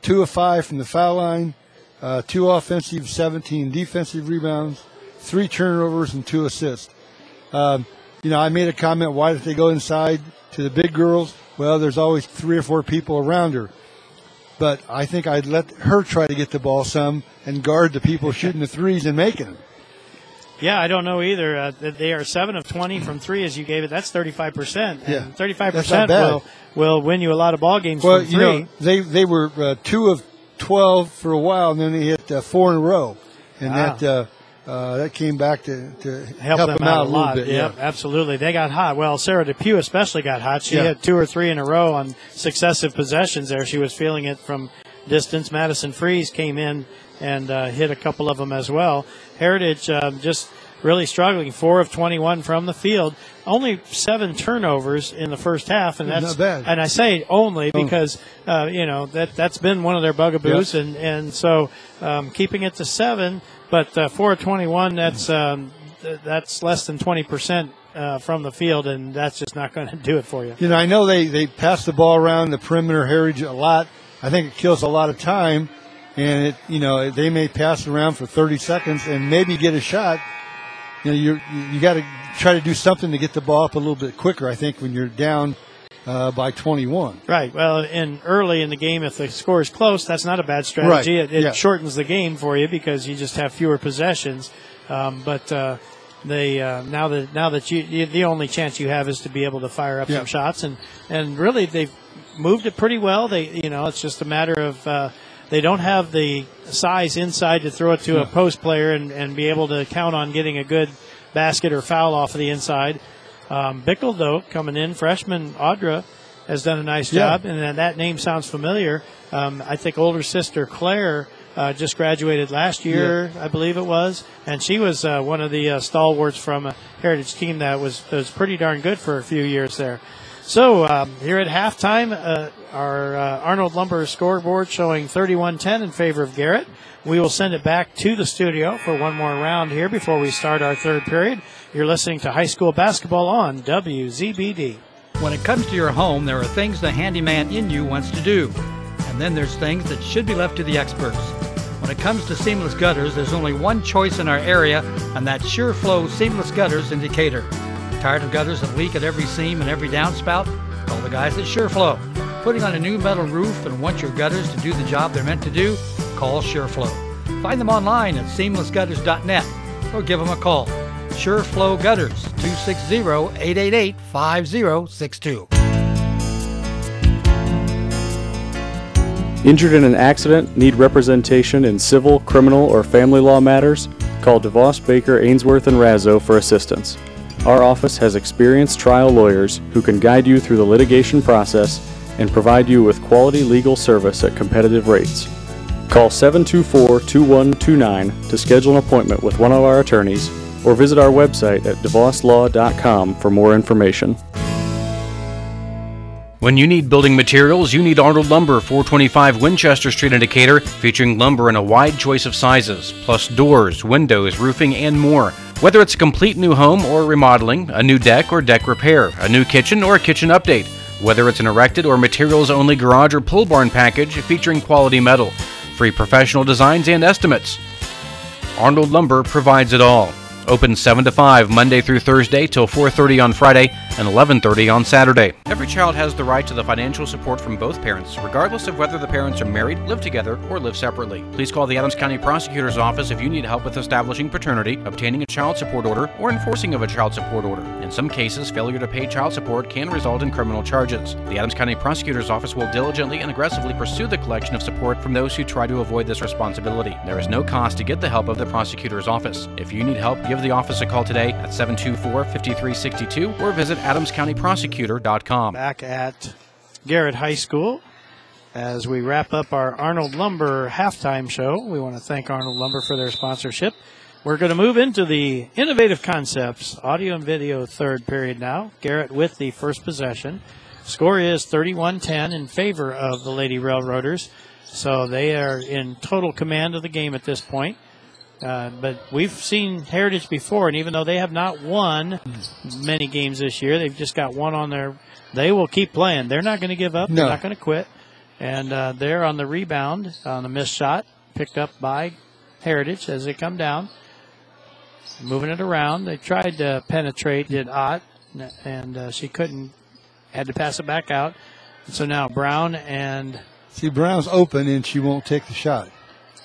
two of five from the foul line, uh, two offensive, 17 defensive rebounds, three turnovers, and two assists. Um, you know, I made a comment, why did they go inside to the big girls? Well, there's always three or four people around her. But I think I'd let her try to get the ball some and guard the people shooting the threes and making them. Yeah, I don't know either. Uh, they are seven of twenty from three, as you gave it. That's thirty-five percent. Yeah, thirty-five percent will will win you a lot of ball games Well, from you three. know, they they were uh, two of twelve for a while, and then they hit uh, four in a row, and Wow. that uh, that came back to, to help, help, them, out, a little lot. bit. Yep, absolutely. They got hot. Well, Sarah Depew especially got hot. She Yeah. had two or three in a row on successive possessions there. She was feeling it from distance. Madison Freeze came in and uh, hit a couple of them as well. Heritage um, just really struggling. Four of 21 from the field. Only seven turnovers in the first half, and that's not bad. And I say only because uh, you know that that's been one of their bugaboos, and and so um, keeping it to seven, but uh, four of 21. That's um, th- that's less than 20 percent. Uh, from the field, and that's just not going to do it for you. You know, I know they, they pass the ball around the perimeter heritage a lot. I think it kills a lot of time, and it you know they may pass around for 30 seconds and maybe get a shot. You know, you you got to try to do something to get the ball up a little bit quicker. I think when you're down uh, by 21. Right. Well, in early in the game, if the score is close, that's not a bad strategy. Right. It, it Yeah. shortens the game for you because you just have fewer possessions. Um, but uh, they uh, now that now that you, you the only chance you have is to be able to fire up Yeah. some shots, and and really they've moved it pretty well. They you know it's just a matter of. Uh, they don't have the size inside to throw it to a post player and, and be able to count on getting a good basket or foul off of the inside. Um, Bickle, though, coming in, freshman Audra has done a nice Yeah. job, and that name sounds familiar. Um, I think older sister Claire uh, just graduated last year, I believe it was, and she was uh, one of the uh, stalwarts from a heritage team that was was pretty darn good for a few years there. So um, here at halftime, uh, our uh, Arnold Lumber scoreboard showing 31-10 in favor of Garrett. We will send it back to the studio for one more round here before we start our third period. You're listening to high school basketball on WZBD. When it comes to your home, there are things the handyman in you wants to do. And then there's things that should be left to the experts. When it comes to seamless gutters, there's only one choice in our area, and that's SureFlow Seamless Gutters in Decatur. Tired of gutters that leak at every seam and every downspout? Call the guys at SureFlow. Putting on a new metal roof and want your gutters to do the job they're meant to do? Call SureFlow. Find them online at seamlessgutters.net or give them a call. SureFlow Gutters, 260-888-5062. Injured in an accident, need representation in civil, criminal, or family law matters? Call DeVos Baker Ainsworth and Razzo for assistance. Our office has experienced trial lawyers who can guide you through the litigation process and provide you with quality legal service at competitive rates. Call 724-2129 to schedule an appointment with one of our attorneys or visit our website at devoslaw.com for more information. When you need building materials, you need Arnold Lumber, 425 Winchester Street in featuring lumber in a wide choice of sizes, plus doors, windows, roofing, and more. Whether it's a complete new home or remodeling, a new deck or deck repair, a new kitchen or a kitchen update, whether it's an erected or materials only garage or pull barn package featuring quality metal, free professional designs and estimates. Arnold Lumber provides it all. Open 7 to 5 Monday through Thursday till 4:30 on Friday and 11:30 on Saturday. Every child has the right to the financial support from both parents, regardless of whether the parents are married, live together, or live separately. Please call the Adams County Prosecutor's Office if you need help with establishing paternity, obtaining a child support order, or enforcing of a child support order. In some cases, failure to pay child support can result in criminal charges. The Adams County Prosecutor's Office will diligently and aggressively pursue the collection of support from those who try to avoid this responsibility. There is no cost to get the help of the Prosecutor's Office. If you need help, give the office a call today at 724 5362 or visit adamscountyprosecutor.com. Back at Garrett High School as we wrap up our Arnold Lumber halftime show. We want to thank Arnold Lumber for their sponsorship. We're going to move into the innovative concepts audio and video third period now. Garrett with the first possession. Score is 31 10 in favor of the Lady Railroaders. So they are in total command of the game at this point. Uh, but we've seen Heritage before, and even though they have not won many games this year, they've just got one on their. They will keep playing. They're not going to give up. No. They're not going to quit. And uh, they're on the rebound on a missed shot, picked up by Heritage as they come down. Moving it around. They tried to penetrate, did Ott, and uh, she couldn't. Had to pass it back out. So now Brown and See, Brown's open and she won't take the shot.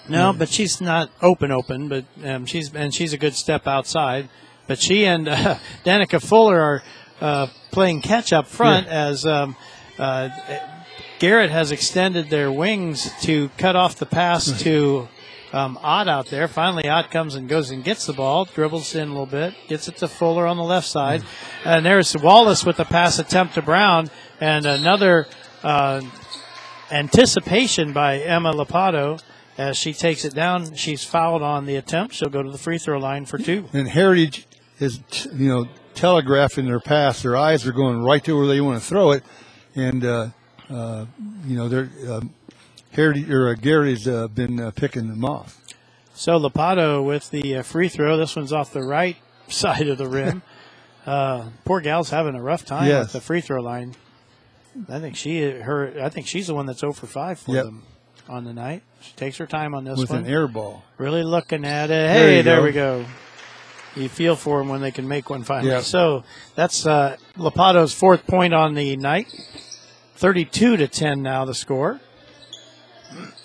No, but she's not open open, but um, she's and she's a good step outside. But she and uh, Danica Fuller are uh, playing catch up front as um, uh, Garrett has extended their wings to cut off the pass to um, Ott out there. Finally, Ott comes and goes and gets the ball, dribbles in a little bit, gets it to Fuller on the left side, and there's Wallace with the pass attempt to Brown, and another. Uh, anticipation by Emma Lapato as she takes it down. She's fouled on the attempt. She'll go to the free throw line for two. And Heritage is, you know, telegraphing their pass. Their eyes are going right to where they want to throw it, and uh, uh, you know, they're um, Heritage or uh, Garrett's uh, been uh, picking them off. So Lapato with the uh, free throw. This one's off the right side of the rim. uh, poor gal's having a rough time Yes. with the free throw line. I think she her I think she's the one that's 0 for 5 for Yep. them on the night. She takes her time on this with one. an air ball. Really looking at it. Hey, there go. we go. You feel for them when they can make one finally. Yeah. So that's uh, Lapato's fourth point on the night. 32 to 10 now the score.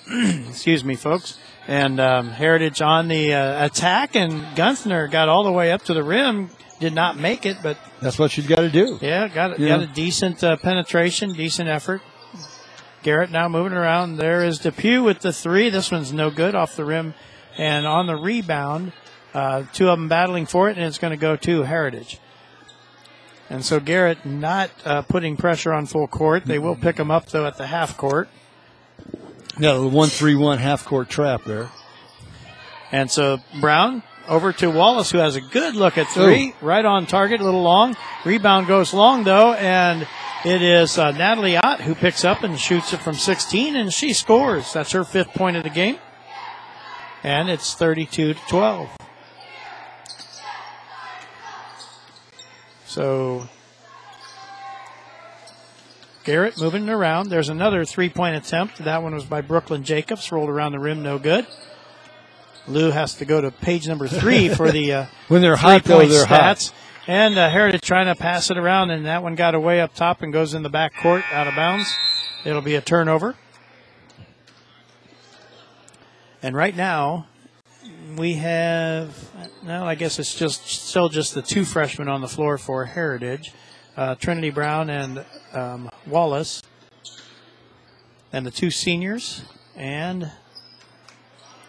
Excuse me, folks. And um, Heritage on the uh, attack, and Gunther got all the way up to the rim. Did not make it, but That's what she's got to do. yeah, got got a decent uh, penetration, decent effort. Garrett now moving around. There is Depew with the three. This one's no good off the rim, and on the rebound, uh, two of them battling for it, and it's going to go to Heritage. And so Garrett not uh, putting pressure on full court. They will pick them up though at the half court. Yeah, the one three one half court trap there. And so Brown over to Wallace, who has a good look at three, right on target, a little long. Rebound goes long though, and it is uh, Natalie Ott who picks up and shoots it from 16, and she scores. That's her fifth point of the game, and it's 32 to 12. So Garrett moving around. There's another three point attempt. That one was by Brooklyn Jacobs, rolled around the rim, no good. Lou has to go to page number three for the uh, When they're hot, though, three-point they're hot. And uh, Heritage trying to pass it around, and that one got away up top and goes in the back court out of bounds. It'll be a turnover. And right now, we have no. I guess it's just still just the two freshmen on the floor for Heritage, uh, Trinity Brown and um, Wallace, and the two seniors, and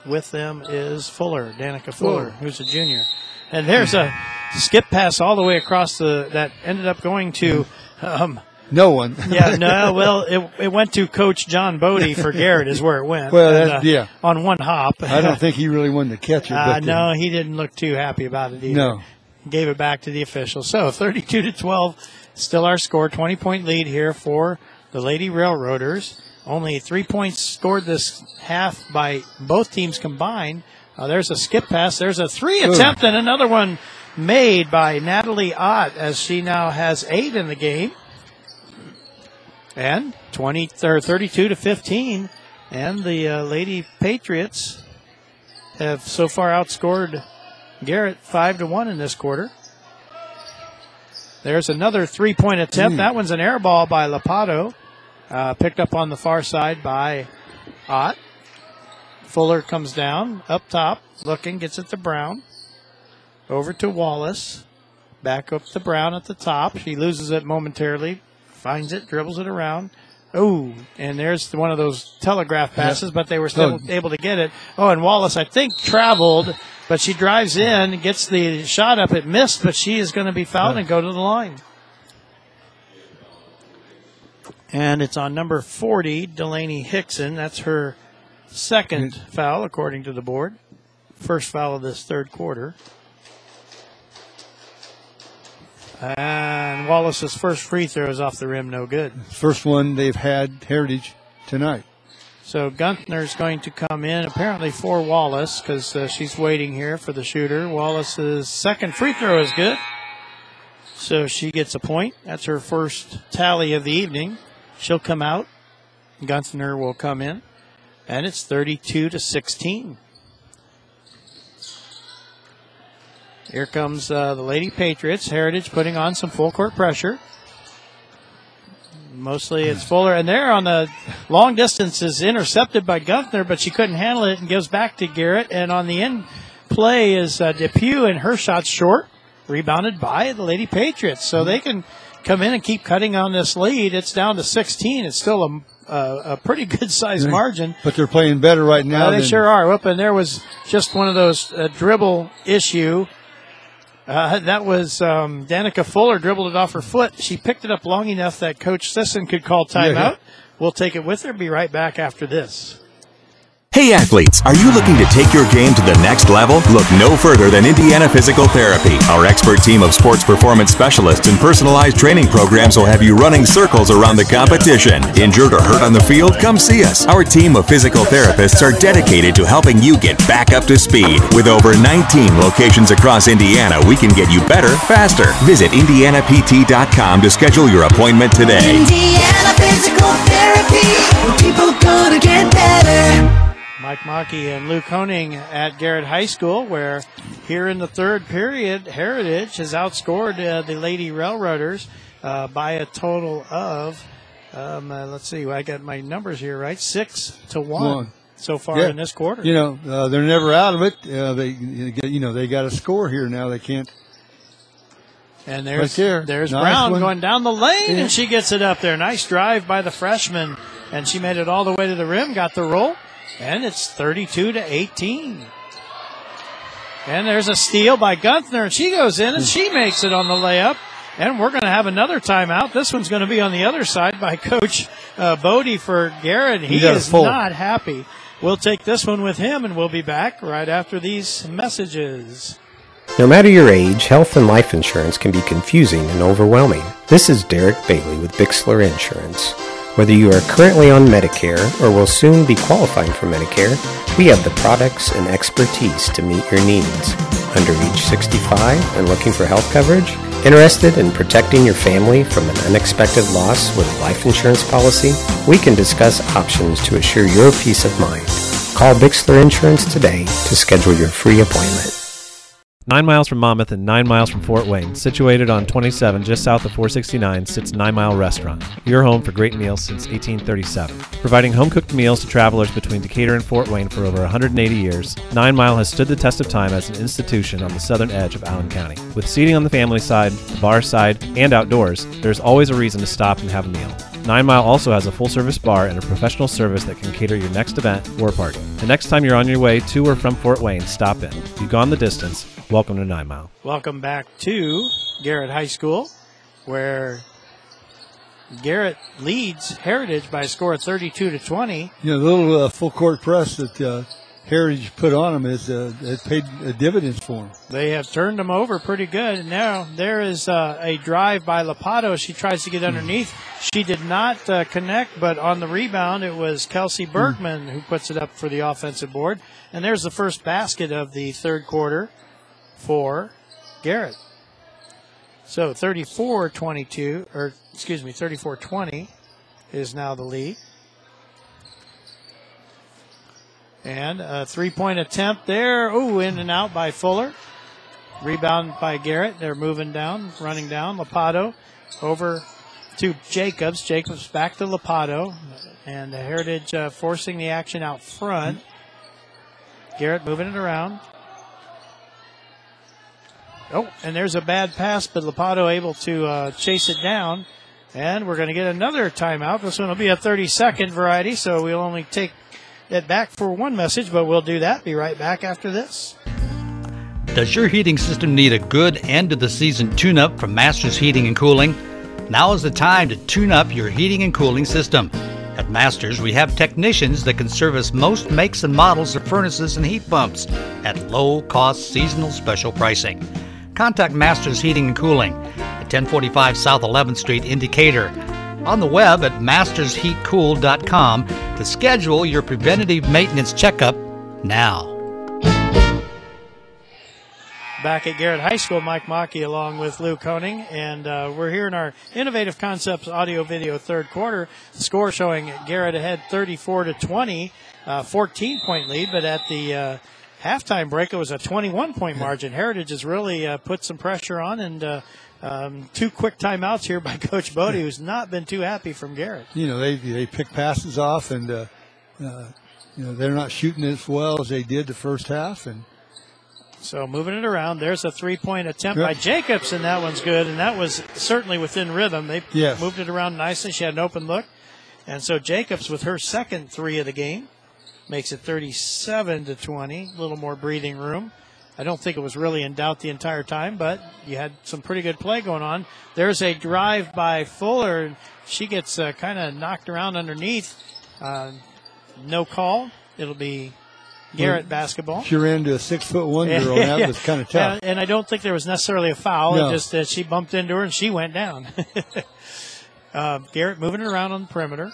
with them is Fuller, Danica Fuller, Whoa. who's a junior. And there's a skip pass all the way across the that ended up going to. Um, No one. yeah, no. Well, it, it went to Coach John Bodie for Garrett is where it went. Well, And, uh, yeah. on one hop. I don't think he really wanted to catch it. Uh, but, uh, no, he didn't look too happy about it either. No. Gave it back to the official. So 32 to 12, still our score. 20 point lead here for the Lady Railroaders. Only three points scored this half by both teams combined. Uh, there's a skip pass. There's a three Ooh. attempt and another one made by Natalie Ott as she now has eight in the game. And 20 or 32 to 15. And the uh, Lady Patriots have so far outscored Garrett 5 to 1 in this quarter. There's another three point attempt. Mm. That one's an air ball by Lapato. Uh, picked up on the far side by Ott. Fuller comes down, up top, looking, gets it to Brown. Over to Wallace. Back up to Brown at the top. She loses it momentarily, finds it, dribbles it around. Oh, and there's one of those telegraph passes, but they were still able to get it. Oh, and Wallace, I think, traveled, but she drives in, gets the shot up. It missed, but she is going to be fouled and go to the line. And it's on number 40, Delaney Hickson. That's her second mm. foul, according to the board. First foul of this third quarter. And Wallace's first free throw is off the rim, no good. First one they've had Heritage tonight. So Gunther's going to come in apparently for Wallace because uh, she's waiting here for the shooter. Wallace's second free throw is good. So she gets a point. That's her first tally of the evening. She'll come out. Gunther will come in. And it's 32 to 16. Here comes uh, the Lady Patriots. Heritage putting on some full court pressure. Mostly it's Fuller, and there on the long distance is intercepted by Gunther, but she couldn't handle it and gives back to Garrett. And on the end play is uh, Depew, and her shot's short, rebounded by the Lady Patriots. So they can come in and keep cutting on this lead. It's down to 16. It's still a, a, a pretty good sized margin. But they're playing better right now. They sure are. Up and there was just one of those uh, dribble issue. Uh, that was um, Danica Fuller dribbled it off her foot. She picked it up long enough that Coach Sisson could call Yeah, timeout. yeah. We'll take it with her. Be right back after this. Hey athletes, are you looking to take your game to the next level? Look no further than Indiana Physical Therapy. Our expert team of sports performance specialists and personalized training programs will have you running circles around the competition. Injured or hurt on the field? Come see us. Our team of physical therapists are dedicated to helping you get back up to speed. With over 19 locations across Indiana, we can get you better, faster. Visit IndianaPT.com to schedule your appointment today. Indiana Physical Therapy. People gonna get better. Mike Mackey and Lou Koning at Garrett High School, where here in the third period, Heritage has outscored uh, the Lady Railroaders uh, by a total of, um, uh, let's see, I got my numbers here right, six to one, One. so far Yeah. in this quarter. You know, uh, they're never out of it. Uh, they, you know, they got a score here now. They can't. And there's Right there. there's Nice Brown one. going down the lane, Yeah. and she gets it up there. Nice drive by the freshman, and she made it all the way to the rim, got the roll, and it's 32 to 18. And there's a steal by Gunther, and she goes in and she makes it on the layup. And we're going to have another timeout. This one's going to be on the other side by Coach uh, Bodie for Garrett. He You got a is full. not happy. We'll take this one with him, and we'll be back right after these messages. No matter your age, health and life insurance can be confusing and overwhelming. This is Derek Bailey with Bixler Insurance. Whether you are currently on Medicare or will soon be qualifying for Medicare, we have the products and expertise to meet your needs. Under age 65 and looking for health coverage? Interested in protecting your family from an unexpected loss with a life insurance policy? We can discuss options to assure your peace of mind. Call Bixler Insurance today to schedule your free appointment. Nine miles from Monmouth and nine miles from Fort Wayne, situated on 27 just south of 469, sits Nine Mile Restaurant, your home for great meals since 1837. Providing home cooked meals to travelers between Decatur and Fort Wayne for over 180 years, Nine Mile has stood the test of time as an institution on the southern edge of Allen County. With seating on the family side, the bar side, and outdoors, there's always a reason to stop and have a meal. Nine Mile also has a full service bar and a professional service that can cater your next event or party. The next time you're on your way to or from Fort Wayne, stop in. You've gone the distance, welcome to Nine Mile. Welcome back to Garrett High School, where Garrett leads Heritage by a score of 32 to 20. You know, the little uh, full court press that uh, Heritage put on them has, uh, it paid uh, dividends for them. They have turned them over pretty good. And now there is uh, a drive by Lapato. She tries to get underneath. She did not uh, connect, but on the rebound, it was Kelsey Bergman who puts it up for the offensive board. And there's the first basket of the third quarter for Garrett. So 34 22, or excuse me, 34 20 is now the lead. And a three point attempt there. Oh, in and out by Fuller. Rebound by Garrett. They're moving down, running down. Lapato over to Jacobs. Jacobs back to Lapato. And Heritage uh, forcing the action out front. Garrett moving it around. Oh, and there's a bad pass, but Lapato able to uh, chase it down. And we're going to get another timeout. This one will be a 30 second variety, so we'll only take it back for one message, but we'll do that. Be right back after this. Does your heating system need a good end of the season tune up from Masters Heating and Cooling? Now is the time to tune up your heating and cooling system. At Masters, we have technicians that can service most makes and models of furnaces and heat pumps at low cost seasonal special pricing. Contact Masters Heating and Cooling at 1045 South 11th Street in Decatur. On the web at mastersheatcool.com to schedule your preventative maintenance checkup now. Back at Garrett High School, Mike Mackey along with Lou Koning, and uh, we're here in our Innovative Concepts audio video third quarter. Score showing Garrett ahead 34 to 20, uh, 14 point lead, but at the uh, halftime break it was a 21 point margin. Heritage has really uh, put some pressure on, and uh, um, two quick timeouts here by Coach Bodie, who's not been too happy from Garrett. You know, they they pick passes off, and uh, uh, you know they're not shooting as well as they did the first half, and So moving it around, there's a three-point attempt Yep. by Jacobs, and that one's good, and that was certainly within rhythm. They Yes. moved it around nicely. She had an open look, and so Jacobs, with her second three of the game, makes it 37 to 20. A little more breathing room. I don't think it was really in doubt the entire time, but you had some pretty good play going on. There's a drive by Fuller. and She gets uh, kind of knocked around underneath. Uh, no call. It'll be Garrett basketball. She ran into a six foot one girl, and that Yeah. was kind of tough. And, and I don't think there was necessarily a foul. No. It just that she bumped into her and she went down. uh, Garrett moving it around on the perimeter.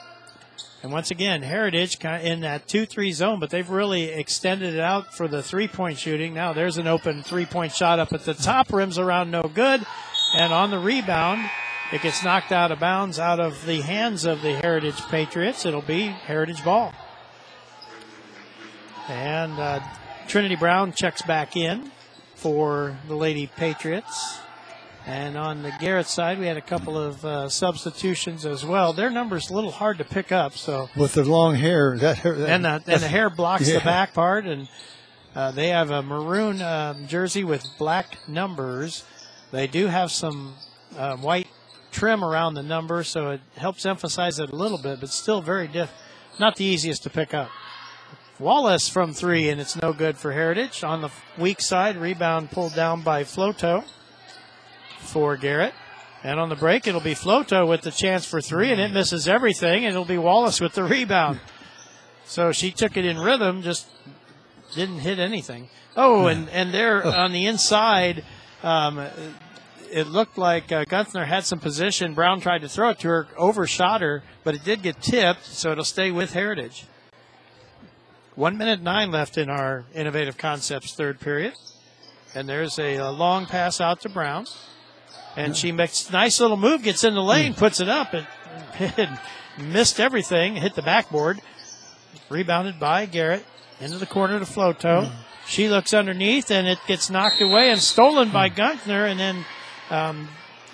And once again, Heritage in that 2 3 zone, but they've really extended it out for the three point shooting. Now there's an open three point shot up at the top, rims around no good. And on the rebound, it gets knocked out of bounds out of the hands of the Heritage Patriots. It'll be Heritage ball. And uh, Trinity Brown checks back in for the Lady Patriots. And on the Garrett side, we had a couple of uh, substitutions as well. Their number's a little hard to pick up, so With their long hair, that hair, that, and the, and the hair blocks yeah. the back part, and uh, they have a maroon um, jersey with black numbers. They do have some uh, white trim around the number, so it helps emphasize it a little bit, but still very diff- not the easiest to pick up. Wallace from three, and it's no good for Heritage. On the weak side, rebound pulled down by Floto for Garrett. And on the break, it'll be Floto with the chance for three, and it misses everything, and it'll be Wallace with the rebound. So she took it in rhythm, just didn't hit anything. Oh, and, and there on the inside, um, it looked like uh, Gunther had some position. Brown tried to throw it to her, overshot her, but it did get tipped, so it'll stay with Heritage. One minute nine left in our Innovative Concepts third period. And there's a, a long pass out to Brown. And she makes nice little move, gets in the lane, puts it up, and, and missed everything, hit the backboard. Rebounded by Garrett into the corner to Floto. She looks underneath, and it gets knocked away and stolen by Gunther. And then um,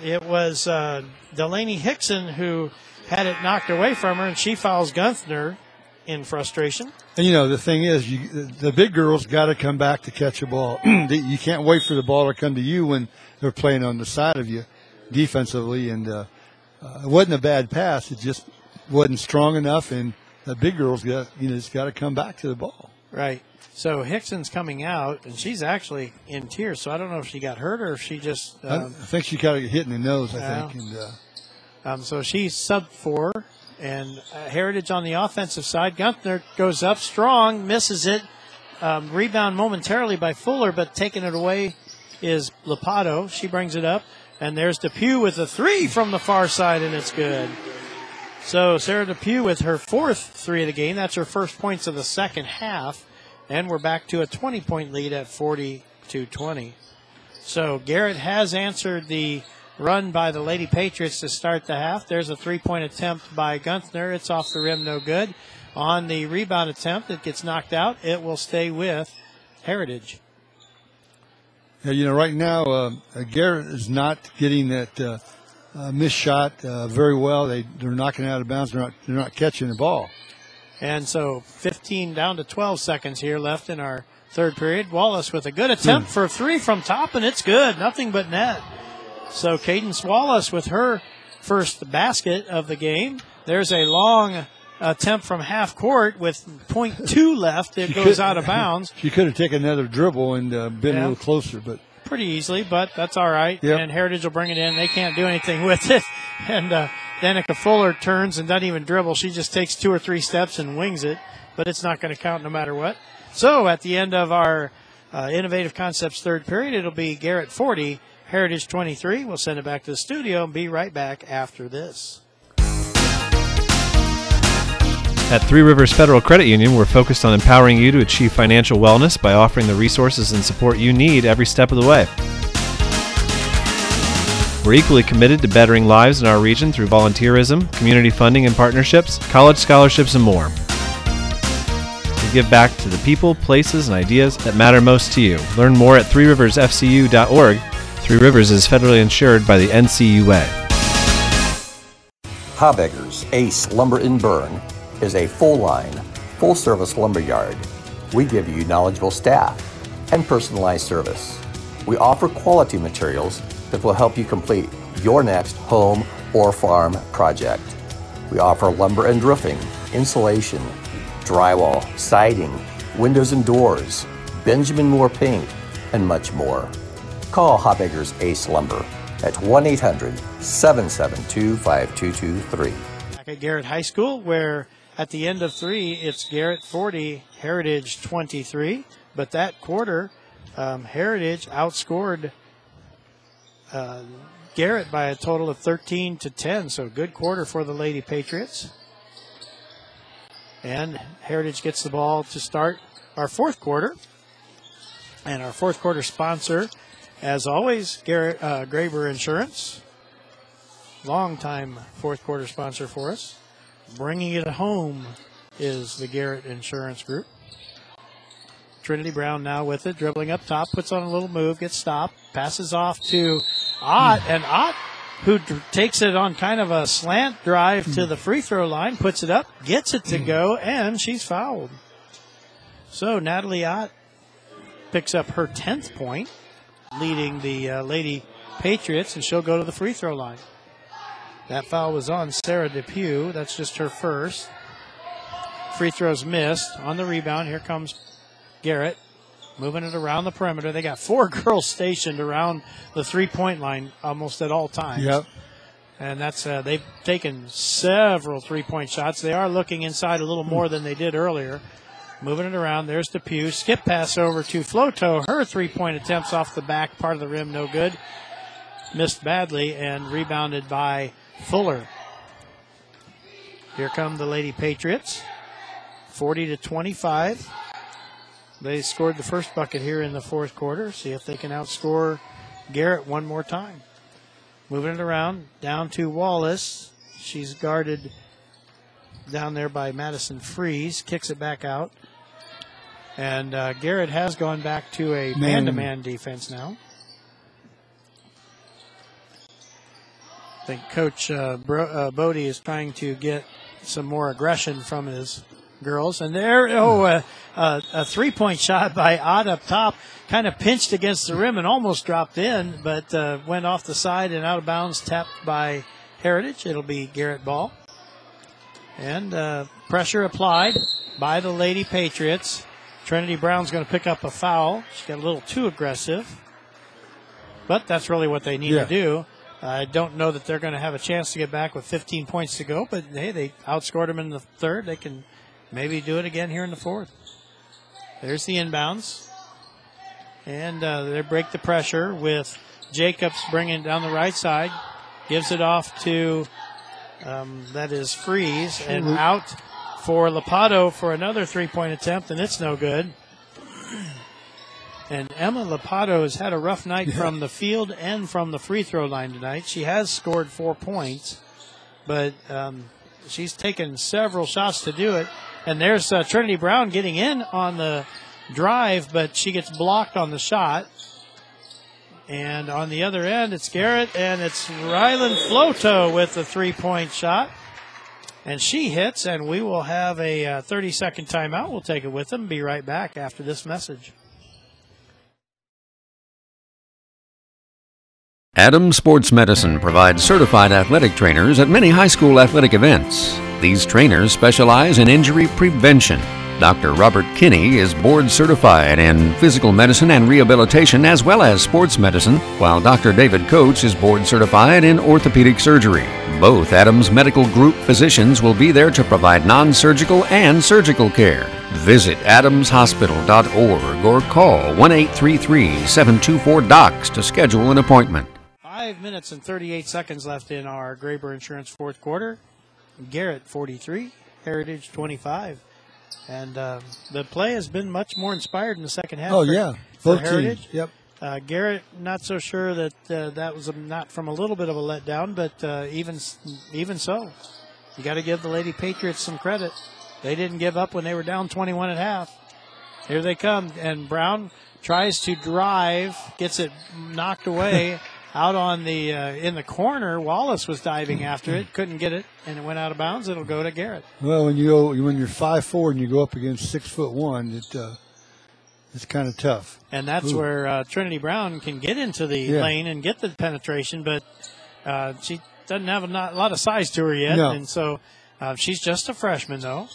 it was uh, Delaney Hickson who had it knocked away from her, and she fouls Gunther in frustration. And you know the thing is, you, the big girls got to come back to catch a ball. you can't wait for the ball to come to you when they're playing on the side of you, defensively. And uh, uh, it wasn't a bad pass; it just wasn't strong enough. And the big girls got you know just got to come back to the ball. Right. So Hickson's coming out, and she's actually in tears. So I don't know if she got hurt or if she just. I, I Um, think she got hit in the nose. I think. And uh, um, so she's sub four, and uh, Heritage on the offensive side. Gunther goes up strong, misses it. Um, rebound momentarily by Fuller, but taking it away is Lapato. She brings it up, and there's Depew with a three from the far side, and it's good. So Sarah Depew with her fourth three of the game. That's her first points of the second half. And we're back to a 20 point lead at 40 to 20. So Garrett has answered the run by the Lady Patriots to start the half. There's a three point attempt by Gunther. It's off the rim, no good. On the rebound attempt, it gets knocked out. It will stay with Heritage. Yeah, you know, right now uh, uh, Garrett is not getting that uh, uh, missed shot uh, very well. They they're knocking it out of bounds. They're not they're not catching the ball. And so 15 down to 12 seconds here left in our third period. Wallace with a good attempt for three from top, and it's good. Nothing but net. So Cadence Wallace with her first basket of the game. There's a long attempt from half court with .2 left. It She goes out of bounds She could have taken another dribble and uh, been Yeah. a little closer, but pretty easily, but that's all right. Yep. And Heritage will bring it in. They can't do anything with it. And uh, Danica Fuller turns and doesn't even dribble. She just takes two or three steps and wings it, but it's not going to count no matter what. So at the end of our uh, Innovative Concepts third period, it'll be Garrett 40, Heritage 23. We'll send it back to the studio and be right back after this. At Three Rivers Federal Credit Union, we're focused on empowering you to achieve financial wellness by offering the resources and support you need every step of the way. We're equally committed to bettering lives in our region through volunteerism, community funding and partnerships, college scholarships, and more. We give back to the people, places, and ideas that matter most to you. Learn more at threeriversfcu.org. Three Rivers is federally insured by the NCUA. Habegger's Ace Lumber and Berne is a full line, full service lumber yard. We give you knowledgeable staff and personalized service. We offer quality materials that will help you complete your next home or farm project. We offer lumber and roofing, insulation, drywall, siding, windows and doors, Benjamin Moore paint, and much more. Call Habegger's Ace Lumber at 1 800 772 5223. Back at Garrett High School, where at the end of three, it's Garrett 40, Heritage 23. But that quarter, um, Heritage outscored uh, Garrett by a total of 13 to 10. So good quarter for the Lady Patriots. And Heritage gets the ball to start our fourth quarter. And our fourth quarter sponsor, as always, Garrett uh, Graber Insurance, longtime fourth quarter sponsor for us. Bringing it home is the Garrett Insurance Group. Trinity Brown now with it, dribbling up top, puts on a little move, gets stopped, passes off to Ott, and Ott, who d- takes it on kind of a slant drive to the free throw line, puts it up, gets it to go, and she's fouled. So Natalie Ott picks up her 10th point, leading the uh, Lady Patriots, and she'll go to the free throw line. That foul was on Sarah Depew. That's just her first. Free throws missed. On the rebound, here comes Garrett. Moving it around the perimeter. They got four girls stationed around the three point line almost at all times. Yep. And that's uh, they've taken several three point shots. They are looking inside a little more than they did earlier. Moving it around. There's Depew. Skip pass over to Floto. Her three point attempts off the back part of the rim, no good. Missed badly and rebounded by Fuller. Here come the Lady Patriots. 40 to 25. They scored the first bucket here in the fourth quarter. See if they can outscore Garrett one more time. Moving it around down to Wallace. She's guarded down there by Madison Freeze. Kicks it back out. And uh, Garrett has gone back to a Man. man to man defense now. I think Coach uh, Bro- uh, Bodie is trying to get some more aggression from his girls. And there, oh, uh, uh, a three point shot by Ott up top, kind of pinched against the rim and almost dropped in, but uh, went off the side and out of bounds, tapped by Heritage. It'll be Garrett Ball. And uh, pressure applied by the Lady Patriots. Trinity Brown's going to pick up a foul. She got a little too aggressive. But that's really what they need Yeah. to do. I don't know that they're going to have a chance to get back with 15 points to go, but hey, they outscored them in the third. They can maybe do it again here in the fourth. There's the inbounds. And uh, they break the pressure with Jacobs bringing down the right side. Gives it off to, um, that is Freeze, and Mhm. out for Lapato for another three point attempt, and it's no good. And Emma Lapato has had a rough night from the field and from the free throw line tonight. She has scored four points, but um, she's taken several shots to do it. And there's uh, Trinity Brown getting in on the drive, but she gets blocked on the shot. And on the other end, it's Garrett, and it's Rylan Floto with a three point shot. And she hits, and we will have a uh, 30 second timeout. We'll take it with them. Be right back after this message. Adams Sports Medicine provides certified athletic trainers at many high school athletic events. These trainers specialize in injury prevention. Dr. Robert Kinney is board certified in physical medicine and rehabilitation as well as sports medicine, while Dr. David Coates is board certified in orthopedic surgery. Both Adams Medical Group physicians will be there to provide non surgical and surgical care. Visit adamshospital.org or call 1 833 724 DOCS to schedule an appointment. Five minutes and 38 seconds left in our Graber Insurance fourth quarter. Garrett 43, Heritage 25. And uh, the play has been much more inspired in the second half. Oh, for- yeah. for teams. Heritage. Yep. Uh, Garrett, not so sure that uh, that was a, not from a little bit of a letdown, but uh, even even so, you got to give the Lady Patriots some credit. They didn't give up when they were down 21 at half. Here they come, and Brown tries to drive, gets it knocked away out on the uh, in the corner. Wallace was diving after it, couldn't get it, and it went out of bounds. It'll go to Garrett. Well, when you go when you're five four and you go up against six foot one, it uh, it's kind of tough. And that's Ooh. where uh, Trinity Brown can get into the Yeah. lane and get the penetration, but uh, she doesn't have a not, lot of size to her yet. No. And so uh, she's just a freshman, though.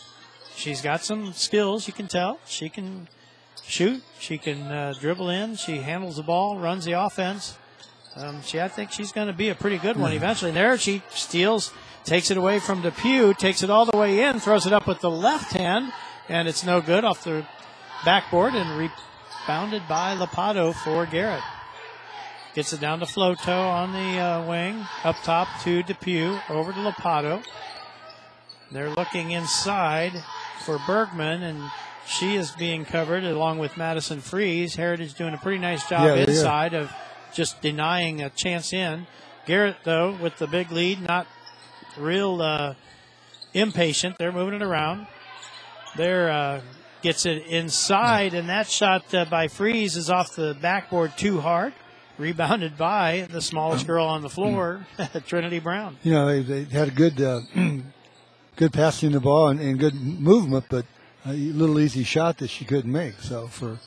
She's got some skills, you can tell. She can shoot, she can uh, dribble in, she handles the ball, runs the offense. Um, she, I think she's going to be a pretty good one Yeah. eventually. There she steals, takes it away from Depew, takes it all the way in, throws it up with the left hand, and it's no good off the backboard and rebounded by Lapato for Garrett. Gets it down to Floto on the uh, wing, up top to Depew, over to Lapato. They're looking inside for Bergman, and she is being covered along with Madison Freeze. Heritage doing a pretty nice job Yeah, inside of just denying a chance in. Garrett, though, with the big lead, not real uh, impatient. They're moving it around. There uh, gets it inside, and that shot uh, by Freeze is off the backboard too hard. Rebounded by the smallest girl on the floor, Trinity Brown. You know, they, they had a good uh, good passing the ball and, and good movement, but a little easy shot that she couldn't make. So for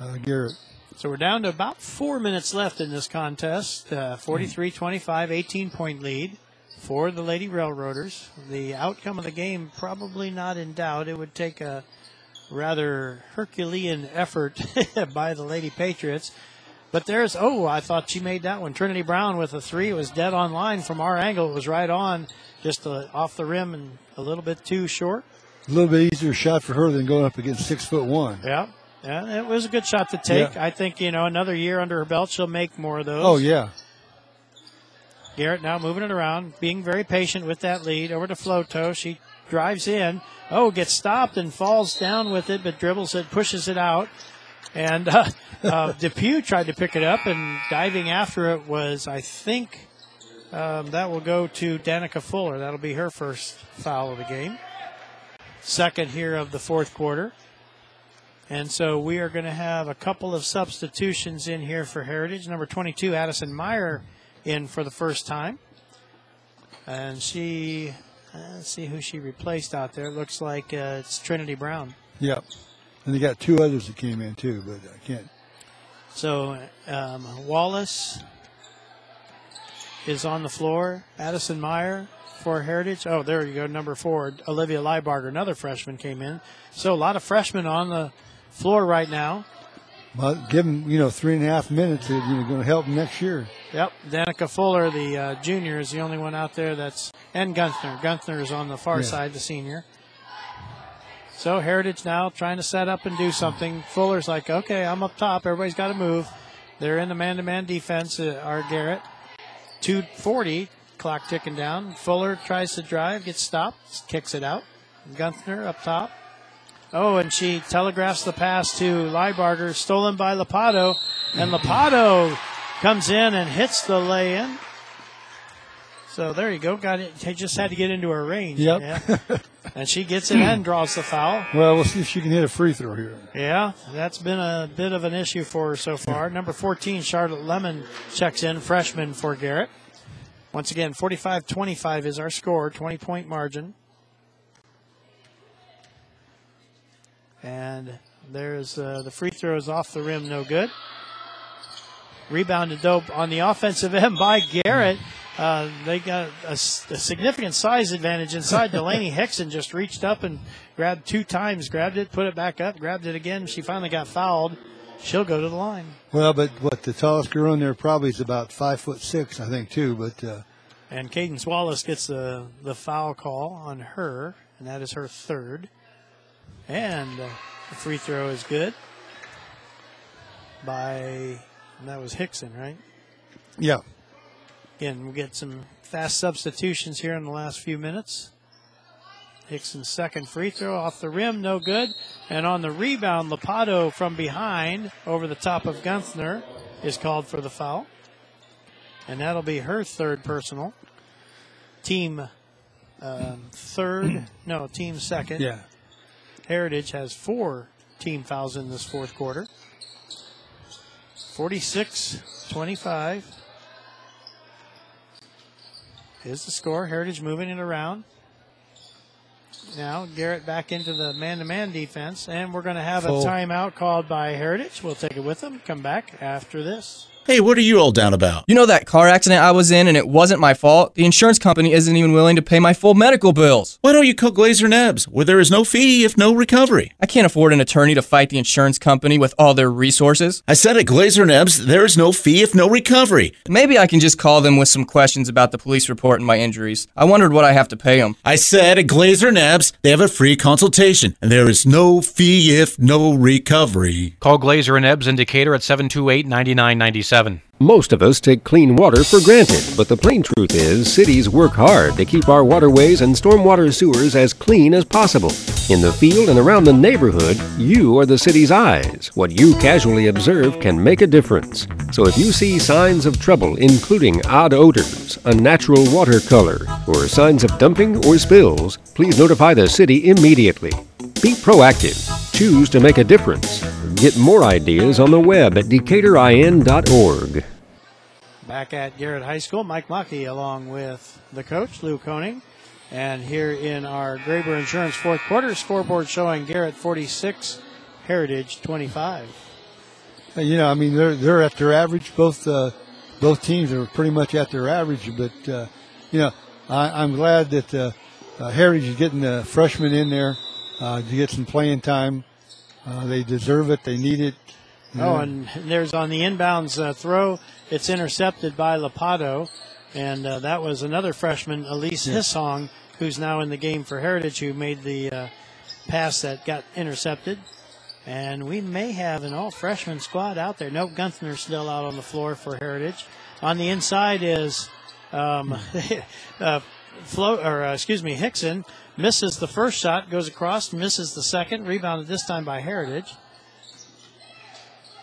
uh, Garrett. So we're down to about four minutes left in this contest. Uh, 43 25, 18 point lead for the Lady Railroaders. The outcome of the game probably not in doubt. It would take a rather Herculean effort by the Lady Patriots. But there's, oh, I thought she made that one. Trinity Brown with a three. It was dead on line from our angle. It was right on, just uh, off the rim and a little bit too short. A little bit easier shot for her than going up against six foot one. Yeah. Yeah, it was a good shot to take. Yeah. I think, you know, another year under her belt, she'll make more of those. Oh yeah, Garrett now moving it around, being very patient with that lead. Over to Floto. She drives in. Oh, gets stopped and falls down with it, but dribbles it, pushes it out. And uh, uh, Depew tried to pick it up, and diving after it was, I think, um, that will go to Danica Fuller. That'll be her first foul of the game. Second here of the fourth quarter. And so we are going to have a couple of substitutions in here for Heritage. Number 22, Addison Meyer, in for the first time. And she, uh, let's see who she replaced out there. It Looks like uh, it's Trinity Brown. Yep. And they got two others that came in too, but I can't. So um, Wallace is on the floor. Addison Meyer for Heritage. Oh, there you go, number four. Olivia Liebarger, another freshman, came in. So a lot of freshmen on the floor right now. Well, give them you know three and a half minutes. You're going to help them next year. Yep, Danica Fuller, the uh, junior, is the only one out there that's, and Gunther. Gunther is on the far Yeah. side, the senior. So Heritage now trying to set up and do something. Fuller's like, okay, I'm up top. Everybody's got to move. They're in the man-to-man defense. Uh, our Garrett, 240, clock ticking down. Fuller tries to drive, gets stopped, kicks it out. Gunther up top. Oh, and she telegraphs the pass to Liebarger, stolen by Lapato, and Lapato comes in and hits the lay-in. So there you go. Got it. They just had to get into her range. Yep. Yeah. and she gets it and draws the foul. Well, we'll see if she can hit a free throw here. Yeah, that's been a bit of an issue for her so far. Number 14, Charlotte Lemon checks in, freshman for Garrett. Once again, 45 25 is our score, 20 point margin. And there's uh, the free throws off the rim, no good. Rebounded though on the offensive end by Garrett. Uh, they got a significant size advantage inside. Delaney Hickson just reached up and grabbed two times, grabbed it, put it back up, grabbed it again. She finally got fouled. She'll go to the line. Well, but what the tallest girl in there probably is about five foot six, I think, too. But uh, And Cadence Wallace gets the, the foul call on her, and that is her third. And uh, the free throw is good by, and that was Hickson, right? yeah, Again, we'll get some fast substitutions here in the last few minutes. Hickson's second free throw off the rim, no good. And on the rebound, Lapato from behind over the top of Gunther is called for the foul. And that'll be her third personal. Team um, third, no, team second. Yeah. Heritage has four team fouls in this fourth quarter. 46 25 is the score. Heritage moving it around. Now Garrett back into the man-to-man defense, and we're going to have Full. a timeout called by Heritage. We'll take it with them. Come back after this. Hey, what are you all down about? You know that car accident I was in and it wasn't my fault? The insurance company isn't even willing to pay my full medical bills. Why don't you call Glaser and Ebbs, where there is no fee if no recovery? I can't afford an attorney to fight the insurance company with all their resources. I said at Glaser and Ebbs, there is no fee if no recovery. Maybe I can just call them with some questions about the police report and my injuries. I wondered what I have to pay them. I said at Glaser and Ebbs, they have a free consultation, and there is no fee if no recovery. Call Glaser and Ebbs in Decatur at 728 9997 seven. Most of us take clean water for granted, but the plain truth is cities work hard to keep our waterways and stormwater sewers as clean as possible. In the field and around the neighborhood, you are the city's eyes. What you casually observe can make a difference. So if you see signs of trouble, including odd odors, unnatural water color, or signs of dumping or spills, please notify the city immediately. Be proactive. Choose to make a difference. Get more ideas on the web at decaturin.org. Back at Garrett High School, Mike Mackey along with the coach, Lou Koning. And here in our Graber Insurance fourth quarter scoreboard showing Garrett 46, Heritage 25. Uh, You know, I mean, they're they're at their average. Both uh, both teams are pretty much at their average. But uh, you know, I, I'm glad that uh, uh, Heritage is getting the freshmen in there uh, to get some playing time. Uh, they deserve it. They need it. Oh, and there's on the inbounds uh, throw, it's intercepted by Lapato. And uh, that was another freshman, Elise Yeah. Hissong, who's now in the game for Heritage, who made the uh, pass that got intercepted. And we may have an all freshman squad out there. Nope, Gunther's still out on the floor for Heritage. On the inside is um, uh, Flo, or uh, excuse me, Hickson misses the first shot, goes across, misses the second, rebounded this time by Heritage.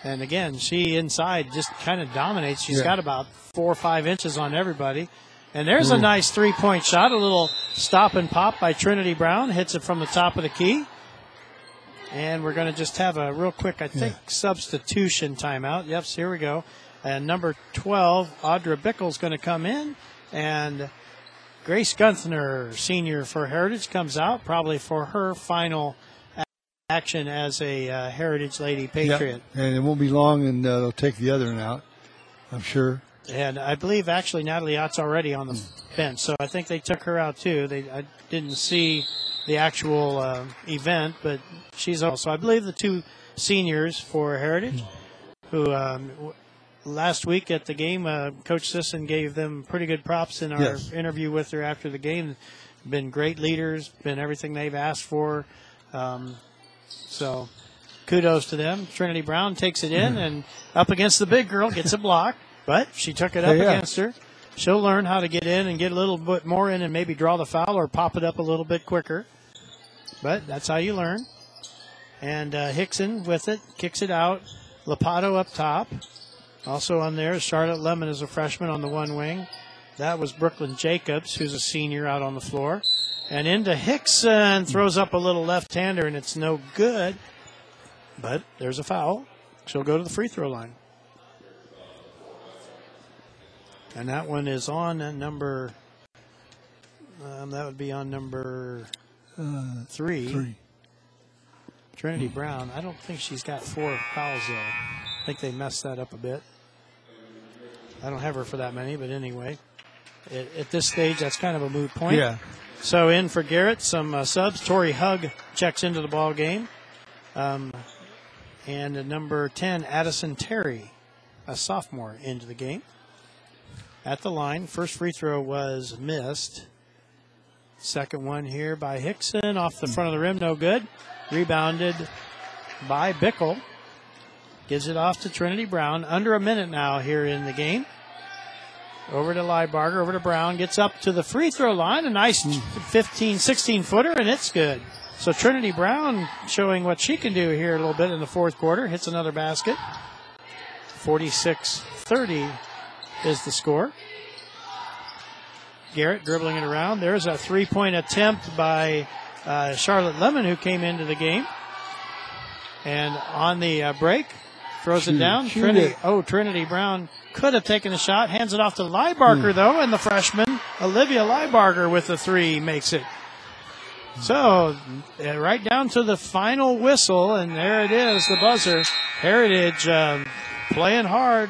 And again, she inside just kind of dominates. She's Yeah. got about four or five inches on everybody. And there's a Mm. nice three point shot, a little stop and pop by Trinity Brown, hits it from the top of the key. And we're going to just have a real quick, I think, substitution timeout. Yep, here we go. And number 12, Audra Bickle's going to come in. And Grace Gunther, senior for Heritage, comes out probably for her final action as a uh, Heritage Lady Patriot. Yep. And it won't be long, and uh, they'll take the other one out. I'm sure. And I believe actually Natalie Ott's already on the bench, so I think they took her out too. They I didn't see the actual uh, event, but she's also I believe the two seniors for Heritage, who um, w- last week at the game, uh, Coach Sisson gave them pretty good props in our Yes. interview with her after the game. Been great leaders, been everything they've asked for. Um, so kudos to them. Trinity Brown takes it in and up against the big girl, gets a block, but she took it up Yeah, against her. She'll learn how to get in and get a little bit more in and maybe draw the foul or pop it up a little bit quicker. But that's how you learn. And uh, Hickson with it, kicks it out. Lapato up top. Also on there, Charlotte Lemon is a freshman on the one wing. That was Brooklyn Jacobs, who's a senior out on the floor. And into Hickson, throws up a little left hander, and it's no good. But there's a foul. She'll go to the free throw line. And that one is on number. Um, that would be on number Uh, three. three. Trinity Brown. I don't think she's got four fouls though. I think they messed that up a bit. I don't have her for that many, but anyway, at, at this stage, that's kind of a moot point. Yeah. So in for Garrett, some uh, subs. Tori Hug checks into the ball game, um, and number ten, Addison Terry, a sophomore, into the game. At the line, first free throw was missed. Second one here by Hickson off the front of the rim, no good. Rebounded by Bickle. Gives it off to Trinity Brown. Under a minute now here in the game. Over to Liebarger, over to Brown, gets up to the free throw line, a nice 15, 16 footer, and it's good. So Trinity Brown showing what she can do here a little bit in the fourth quarter, hits another basket. 46 30 is the score. Garrett dribbling it around. There's a three point attempt by uh, Charlotte Lemon, who came into the game. And on the uh, break, throws Shoot it down. Trinity, it. oh, Trinity Brown could have taken a shot, hands it off to Liebarger, Hmm. though, and the freshman, Olivia Liebarger, with the three, makes it. So, uh, right down to the final whistle, and there it is, the buzzer. Heritage um, playing hard.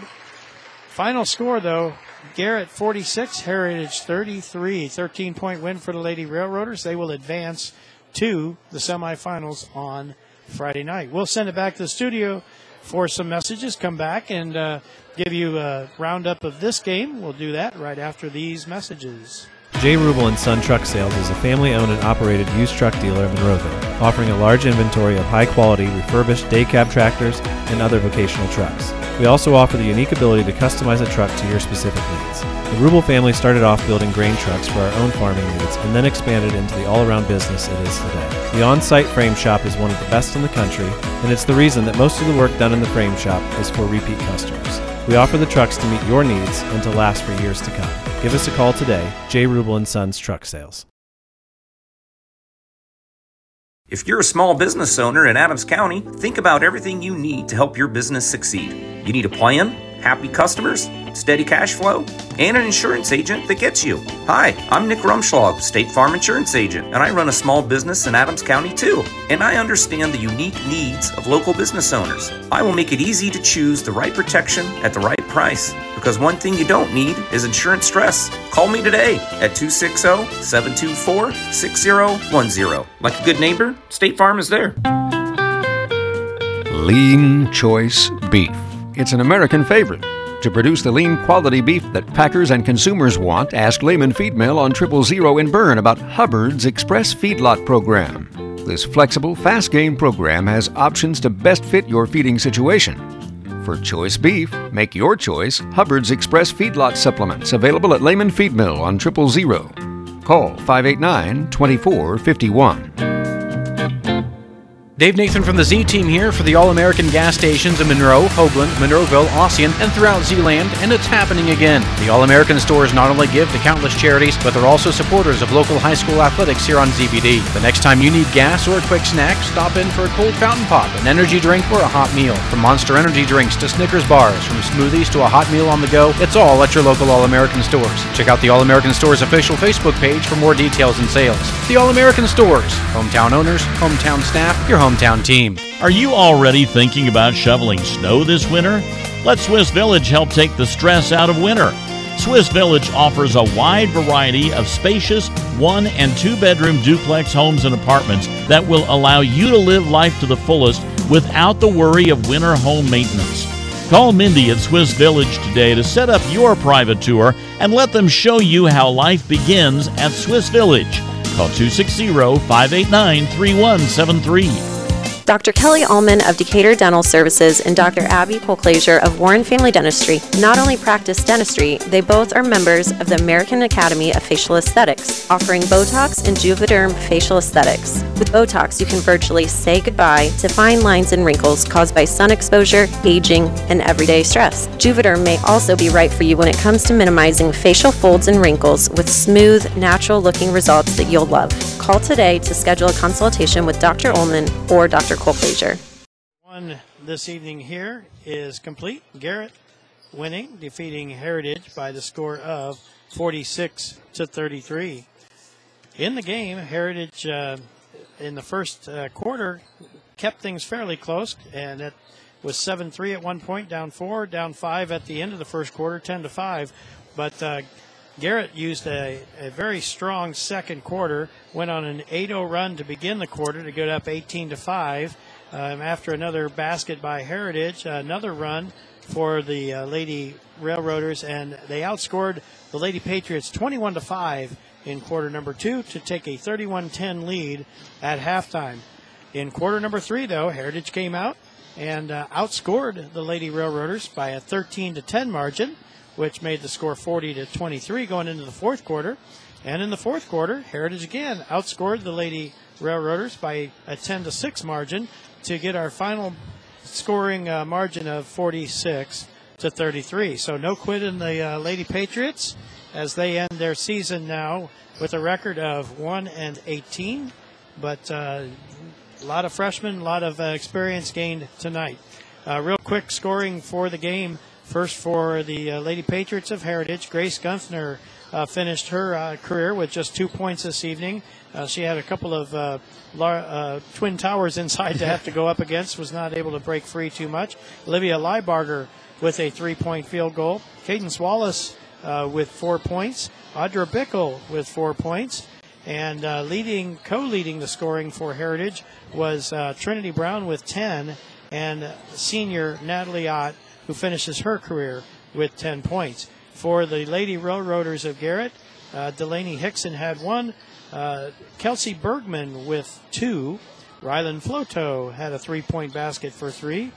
Final score, though Garrett 46, Heritage 33. 13 point win for the Lady Railroaders. They will advance to the semifinals on Friday night. We'll send it back to the studio for some messages. Come back and uh, give you a roundup of this game. We'll do that right after these messages. J. Rubel and Son Truck Sales is a family-owned and operated used truck dealer in Monroeville, offering a large inventory of high-quality refurbished day cab tractors and other vocational trucks. We also offer the unique ability to customize a truck to your specific needs. The Rubel family started off building grain trucks for our own farming needs and then expanded into the all-around business it is today. The on-site frame shop is one of the best in the country, and it's the reason that most of the work done in the frame shop is for repeat customers. We offer the trucks to meet your needs and to last for years to come. Give us a call today, J. Rubel and Sons Truck Sales. If you're a small business owner in Adams County, think about everything you need to help your business succeed. You need a plan, happy customers, steady cash flow, and an insurance agent that gets you. Hi, I'm Nick Rumschlag, State Farm Insurance Agent, and I run a small business in Adams County too. And I understand the unique needs of local business owners. I will make it easy to choose the right protection at the right price because one thing you don't need is insurance stress. Call me today at 260 724 6010. Like a good neighbor, State Farm is there. Lean Choice Beef. It's an American favorite. To produce the lean quality beef that packers and consumers want, ask Lehman Feed Mill on Triple Zero in Berne about Hubbard's Express Feedlot Program. This flexible, fast gain program has options to best fit your feeding situation. For choice beef, make your choice Hubbard's Express Feedlot Supplements, available at Lehman Feed Mill on Triple Zero. Call 589 2451. Dave Nathan from the Z Team here for the All American gas stations in Monroe, Hoagland, Monroeville, Ossian, and throughout Zeeland, and it's happening again. The All American stores not only give to countless charities, but they're also supporters of local high school athletics here on ZBD. The next time you need gas or a quick snack, stop in for a cold fountain pop, an energy drink, or a hot meal. From Monster Energy drinks to Snickers bars, from smoothies to a hot meal on the go, it's all at your local All American stores. Check out the All American Stores official Facebook page for more details and sales. The All American Stores, hometown owners, hometown staff, your hometown team. Are you already thinking about shoveling snow this winter? Let Swiss Village help take the stress out of winter. Swiss Village offers a wide variety of spacious one and two bedroom duplex homes and apartments that will allow you to live life to the fullest without the worry of winter home maintenance. Call Mindy at Swiss Village today to set up your private tour and let them show you how life begins at Swiss Village. Call 260 589 3173. Dr. Kelly Allman of Decatur Dental Services and Dr. Abby Polklazier of Warren Family Dentistry not only practice dentistry, they both are members of the American Academy of Facial Aesthetics, offering Botox and Juvederm facial aesthetics. With Botox, you can virtually say goodbye to fine lines and wrinkles caused by sun exposure, aging, and everyday stress. Juvederm may also be right for you when it comes to minimizing facial folds and wrinkles with smooth, natural looking results that you'll love. Call today to schedule a consultation with Dr. Ullman or Dr. One this evening here is complete. Garrett winning, defeating Heritage by the score of 46 to 33. In the game, Heritage uh, in the first uh, quarter kept things fairly close, and it was 7 3 at one point, down 4, down 5 at the end of the first quarter, 10 to 5. But uh, Garrett used a, a very strong second quarter, went on an 8 0 run to begin the quarter to get up 18 to 5. Um, after another basket by Heritage, another run for the uh, Lady Railroaders, and they outscored the Lady Patriots 21 to 5 in quarter number two to take a 31 10 lead at halftime. In quarter number three, though, Heritage came out and uh, outscored the Lady Railroaders by a 13 to 10 margin. Which made the score 40 to 23 going into the fourth quarter. And in the fourth quarter, Heritage again outscored the Lady Railroaders by a 10 to 6 margin to get our final scoring uh, margin of 46 to 33. So no quit in the uh, Lady Patriots as they end their season now with a record of 1 and 18. But uh, a lot of freshmen, a lot of uh, experience gained tonight. Uh, real quick scoring for the game. First for the uh, Lady Patriots of Heritage, Grace Gunther uh, finished her uh, career with just two points this evening. Uh, she had a couple of uh, lar- uh, twin towers inside to have to go up against, was not able to break free too much. Olivia Liebarger with a three point field goal. Cadence Wallace with four points. Audra Bickle with four points. And leading, co-leading the scoring for Heritage was Trinity Brown with 10, and senior Natalie Ott, who finishes her career with 10 points. For the Lady Railroaders of Garrett, uh, Delaney Hickson had one. Uh, Kelsey Bergman with two. Rylan Floto had a three-point basket for three.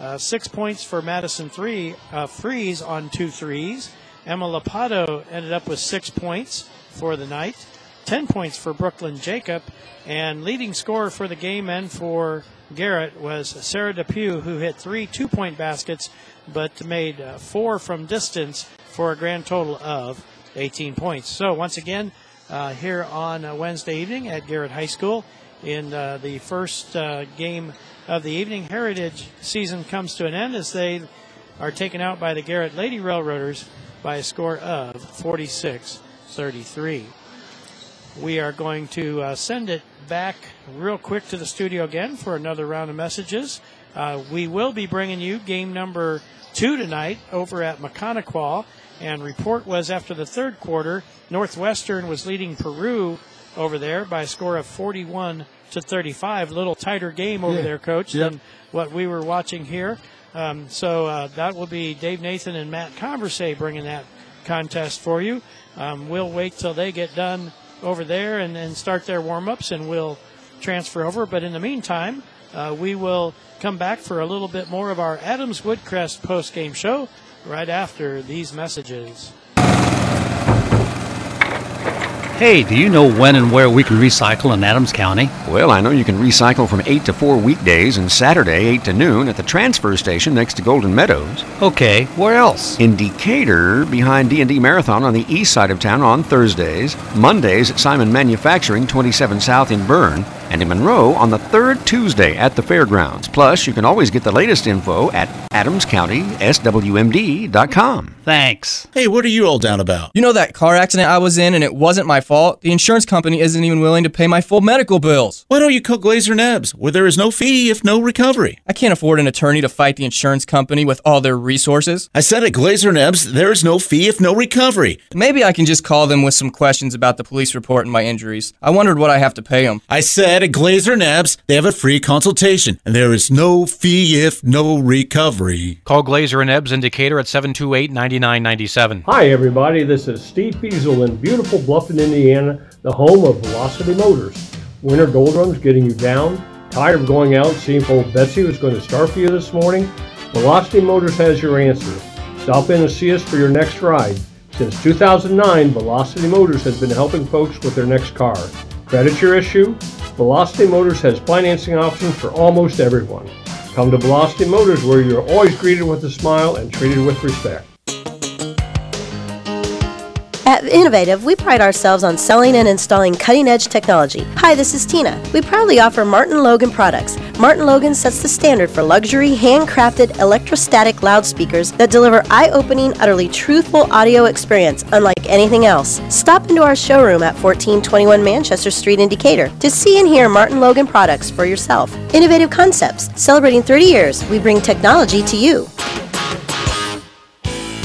Uh, six points for Madison three. Uh, Freeze on two threes. Emma Lapato ended up with six points for the night. 10 points for Brooklyn Jacob. And leading scorer for the game and for Garrett was Sarah Depew, who hit three two point baskets, but made uh, four from distance for a grand total of 18 points. So, once again, uh, here on uh, Wednesday evening at Garrett High School, in uh, the first uh, game of the evening, Heritage season comes to an end as they are taken out by the Garrett Lady Railroaders by a score of 46 33 we are going to uh, send it back real quick to the studio again for another round of messages. Uh, we will be bringing you game number two tonight over at Maconaquah. And report was after the third quarter, Northwestern was leading Peru over there by a score of 41 to 35. A little tighter game over Yeah. there, coach, Yep. than what we were watching here. Um, so uh, that will be Dave Nathan and Matt Conversay bringing that contest for you. Um, we'll wait till they get done over there and, and start their warm ups, and we'll transfer over. But in the meantime, uh, we will come back for a little bit more of our Adams Woodcrest post game show right after these messages. Hey, do you know when and where we can recycle in Adams County? Well, I know you can recycle from 8 to 4 weekdays and Saturday 8 to noon at the transfer station next to Golden Meadows. Okay, where else? In Decatur, behind D&D Marathon on the east side of town on Thursdays, Mondays at Simon Manufacturing 27 South in Berne, and in Monroe on the third Tuesday at the fairgrounds. Plus, you can always get the latest info at adamscountyswmd.com. Thanks. Hey, what are you all down about? You know that car accident I was in and it wasn't my fault? The insurance company isn't even willing to pay my full medical bills. Why don't you call Glaser & Ebbs, where there is no fee if no recovery? I can't afford an attorney to fight the insurance company with all their resources. I said at Glaser & Ebbs, there is no fee if no recovery. Maybe I can just call them with some questions about the police report and my injuries. I wondered what I have to pay them. I said at Glazer Nebs, they have a free consultation, and there is no fee if no recovery. Call Glaser and Ebbs in Decatur at 728 9997. Hi, everybody. This is Steve Fiesel in beautiful Bluffton, Indiana, the home of Velocity Motors. Winter doldrums getting you down? Tired of going out and seeing if old Betsy was going to start for you this morning? Velocity Motors has your answer. Stop in and see us for your next ride. Since 2009, Velocity Motors has been helping folks with their next car. Credit your issue? Velocity Motors has financing options for almost everyone. Come to Velocity Motors where you're always greeted with a smile and treated with respect. At Innovative, we pride ourselves on selling and installing cutting edge technology. Hi, this is Tina. We proudly offer Martin Logan products. Martin Logan sets the standard for luxury, handcrafted electrostatic loudspeakers that deliver eye opening, utterly truthful audio experience unlike anything else. Stop into our showroom at 1421 Manchester Street in Decatur to see and hear Martin Logan products for yourself. Innovative Concepts. Celebrating 30 years, we bring technology to you.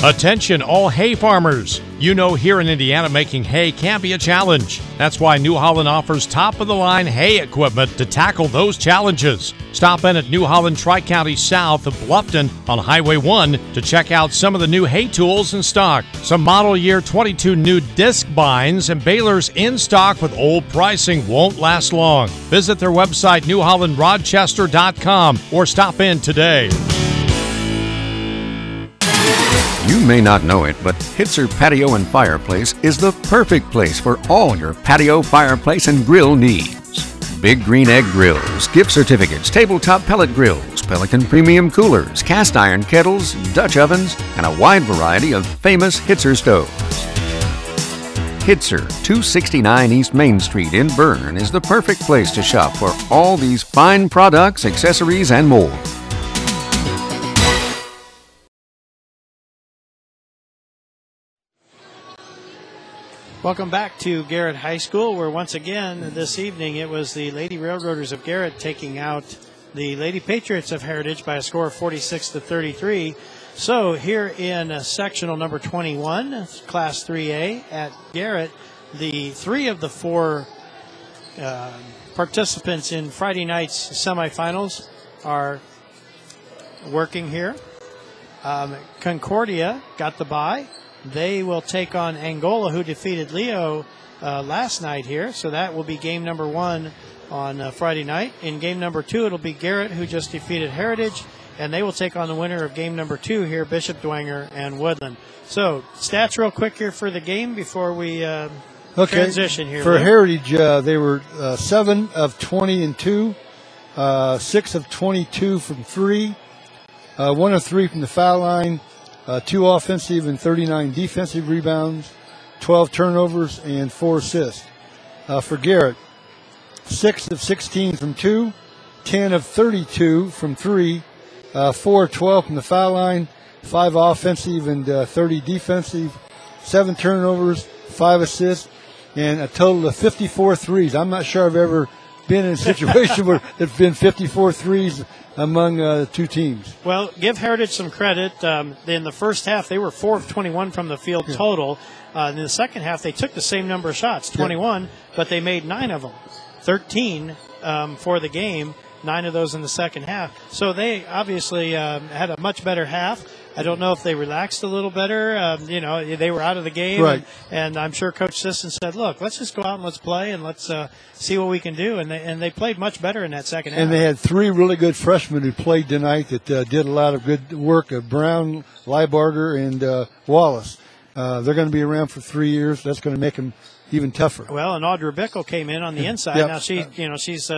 Attention, all hay farmers. You know, here in Indiana, making hay can be a challenge. That's why New Holland offers top of the line hay equipment to tackle those challenges. Stop in at New Holland Tri County South of Bluffton on Highway 1 to check out some of the new hay tools in stock. Some model year 22 new Discbines and balers in stock with old pricing won't last long. Visit their website, newhollandrochester.com, or stop in today. You may not know it, but Hitzer Patio and Fireplace is the perfect place for all your patio, fireplace, and grill needs. Big Green Egg grills, gift certificates, tabletop pellet grills, Pelican premium coolers, cast iron kettles, Dutch ovens, and a wide variety of famous Hitzer stoves. Hitzer, 269 East Main Street in Berne, is the perfect place to shop for all these fine products, accessories, and more. Welcome back to Garrett High School, where once again this evening it was the Lady Railroaders of Garrett taking out the Lady Patriots of Heritage by a score of 46 to 33. So here in sectional number 21, Class 3A at Garrett, the three of the four uh, participants in Friday night's semifinals are working here. Um, Concordia got the bye. They will take on Angola, who defeated Leo uh, last night here. So that will be game number one on uh, Friday night. In game number two, it'll be Garrett, who just defeated Heritage, and they will take on the winner of game number two here, Bishop Dwenger and Woodland. So stats real quick here for the game before we uh, Okay. transition here. For Lou. Heritage, uh, they were uh, seven of twenty and two, uh, six of twenty-two from three, uh, one of three from the foul line, uh, two offensive and thirty-nine defensive rebounds, twelve turnovers and four assists. Uh, for Garrett, six of sixteen from two, 10 of thirty-two from three, uh, four of twelve from the foul line, five offensive and uh, thirty defensive, seven turnovers, five assists, and a total of 54 threes. I'm not sure I've ever been in a situation where there's been 54 threes among uh, two teams. Well, give Heritage some credit. Um, in the first half, they were four of 21 from the field total. Uh, in the second half, they took the same number of shots, 21, but they made nine of them, 13 um, for the game. Nine of those in the second half. So they obviously um, had a much better half. I don't know if they relaxed a little better. Um, you know, they were out of the game, Right. and, and I'm sure Coach Sisson said, "Look, let's just go out and let's play and let's uh, see what we can do." And they and they played much better in that second half. And they had three really good freshmen who played tonight that uh, did a lot of good work. Uh, Brown, Liebarger, and uh, Wallace. Uh, they're going to be around for three years. That's going to make them even tougher. Well, and Audra Bickle came in on the inside. Yep. Now she, you know, she's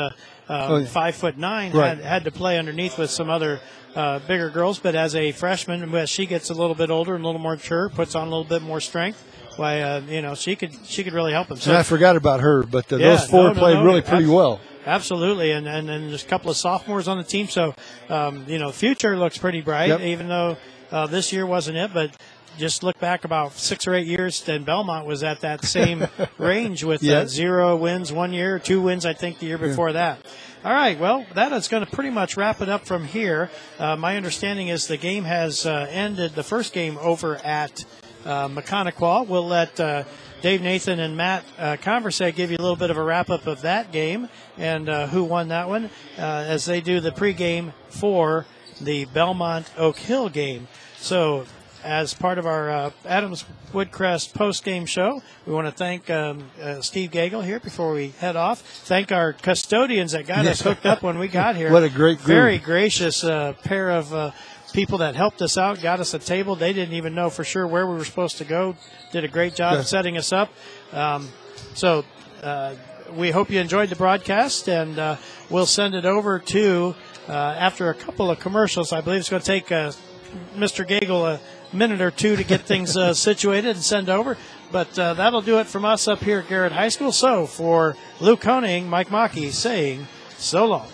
uh, uh, Oh, yeah. five foot nine. Right. Had, had to play underneath with some other uh, bigger girls, but as a freshman, as she gets a little bit older and a little more mature, puts on a little bit more strength. Why, uh, you know, she could she could really help them. and I forgot about her, but uh, Yeah, those four no, no, played no, really pretty well. Absolutely, and and then there's a couple of sophomores on the team, so um, you know, future looks pretty bright. Yep. Even though uh, this year wasn't it, but just look back about six or eight years, and Belmont was at that same range with Yeah. uh, zero wins one year, two wins I think the year before that. All right, well, that is going to pretty much wrap it up from here. Uh, my understanding is the game has uh, ended, the first game over at uh, Maconaquah. We'll let uh, Dave Nathan and Matt uh, Conversate give you a little bit of a wrap up of that game and uh, who won that one uh, as they do the pregame for the Belmont Oak Hill game. So, as part of our uh, Adams Woodcrest post game show, we want to thank um, uh, Steve Gagel here before we head off. Thank our custodians that got us hooked up when we got here. What a great group. Very gracious uh, pair of uh, people that helped us out, got us a table. They didn't even know for sure where we were supposed to go. Did a great job Yeah. setting us up. Um, so uh, we hope you enjoyed the broadcast, and uh, we'll send it over to uh, after a couple of commercials. I believe it's going to take uh, Mr. Gagel a minute or two to get things uh, situated and send over. But uh, that'll do it from us up here at Garrett High School. So for Lou Koning, Mike Mackey saying so long.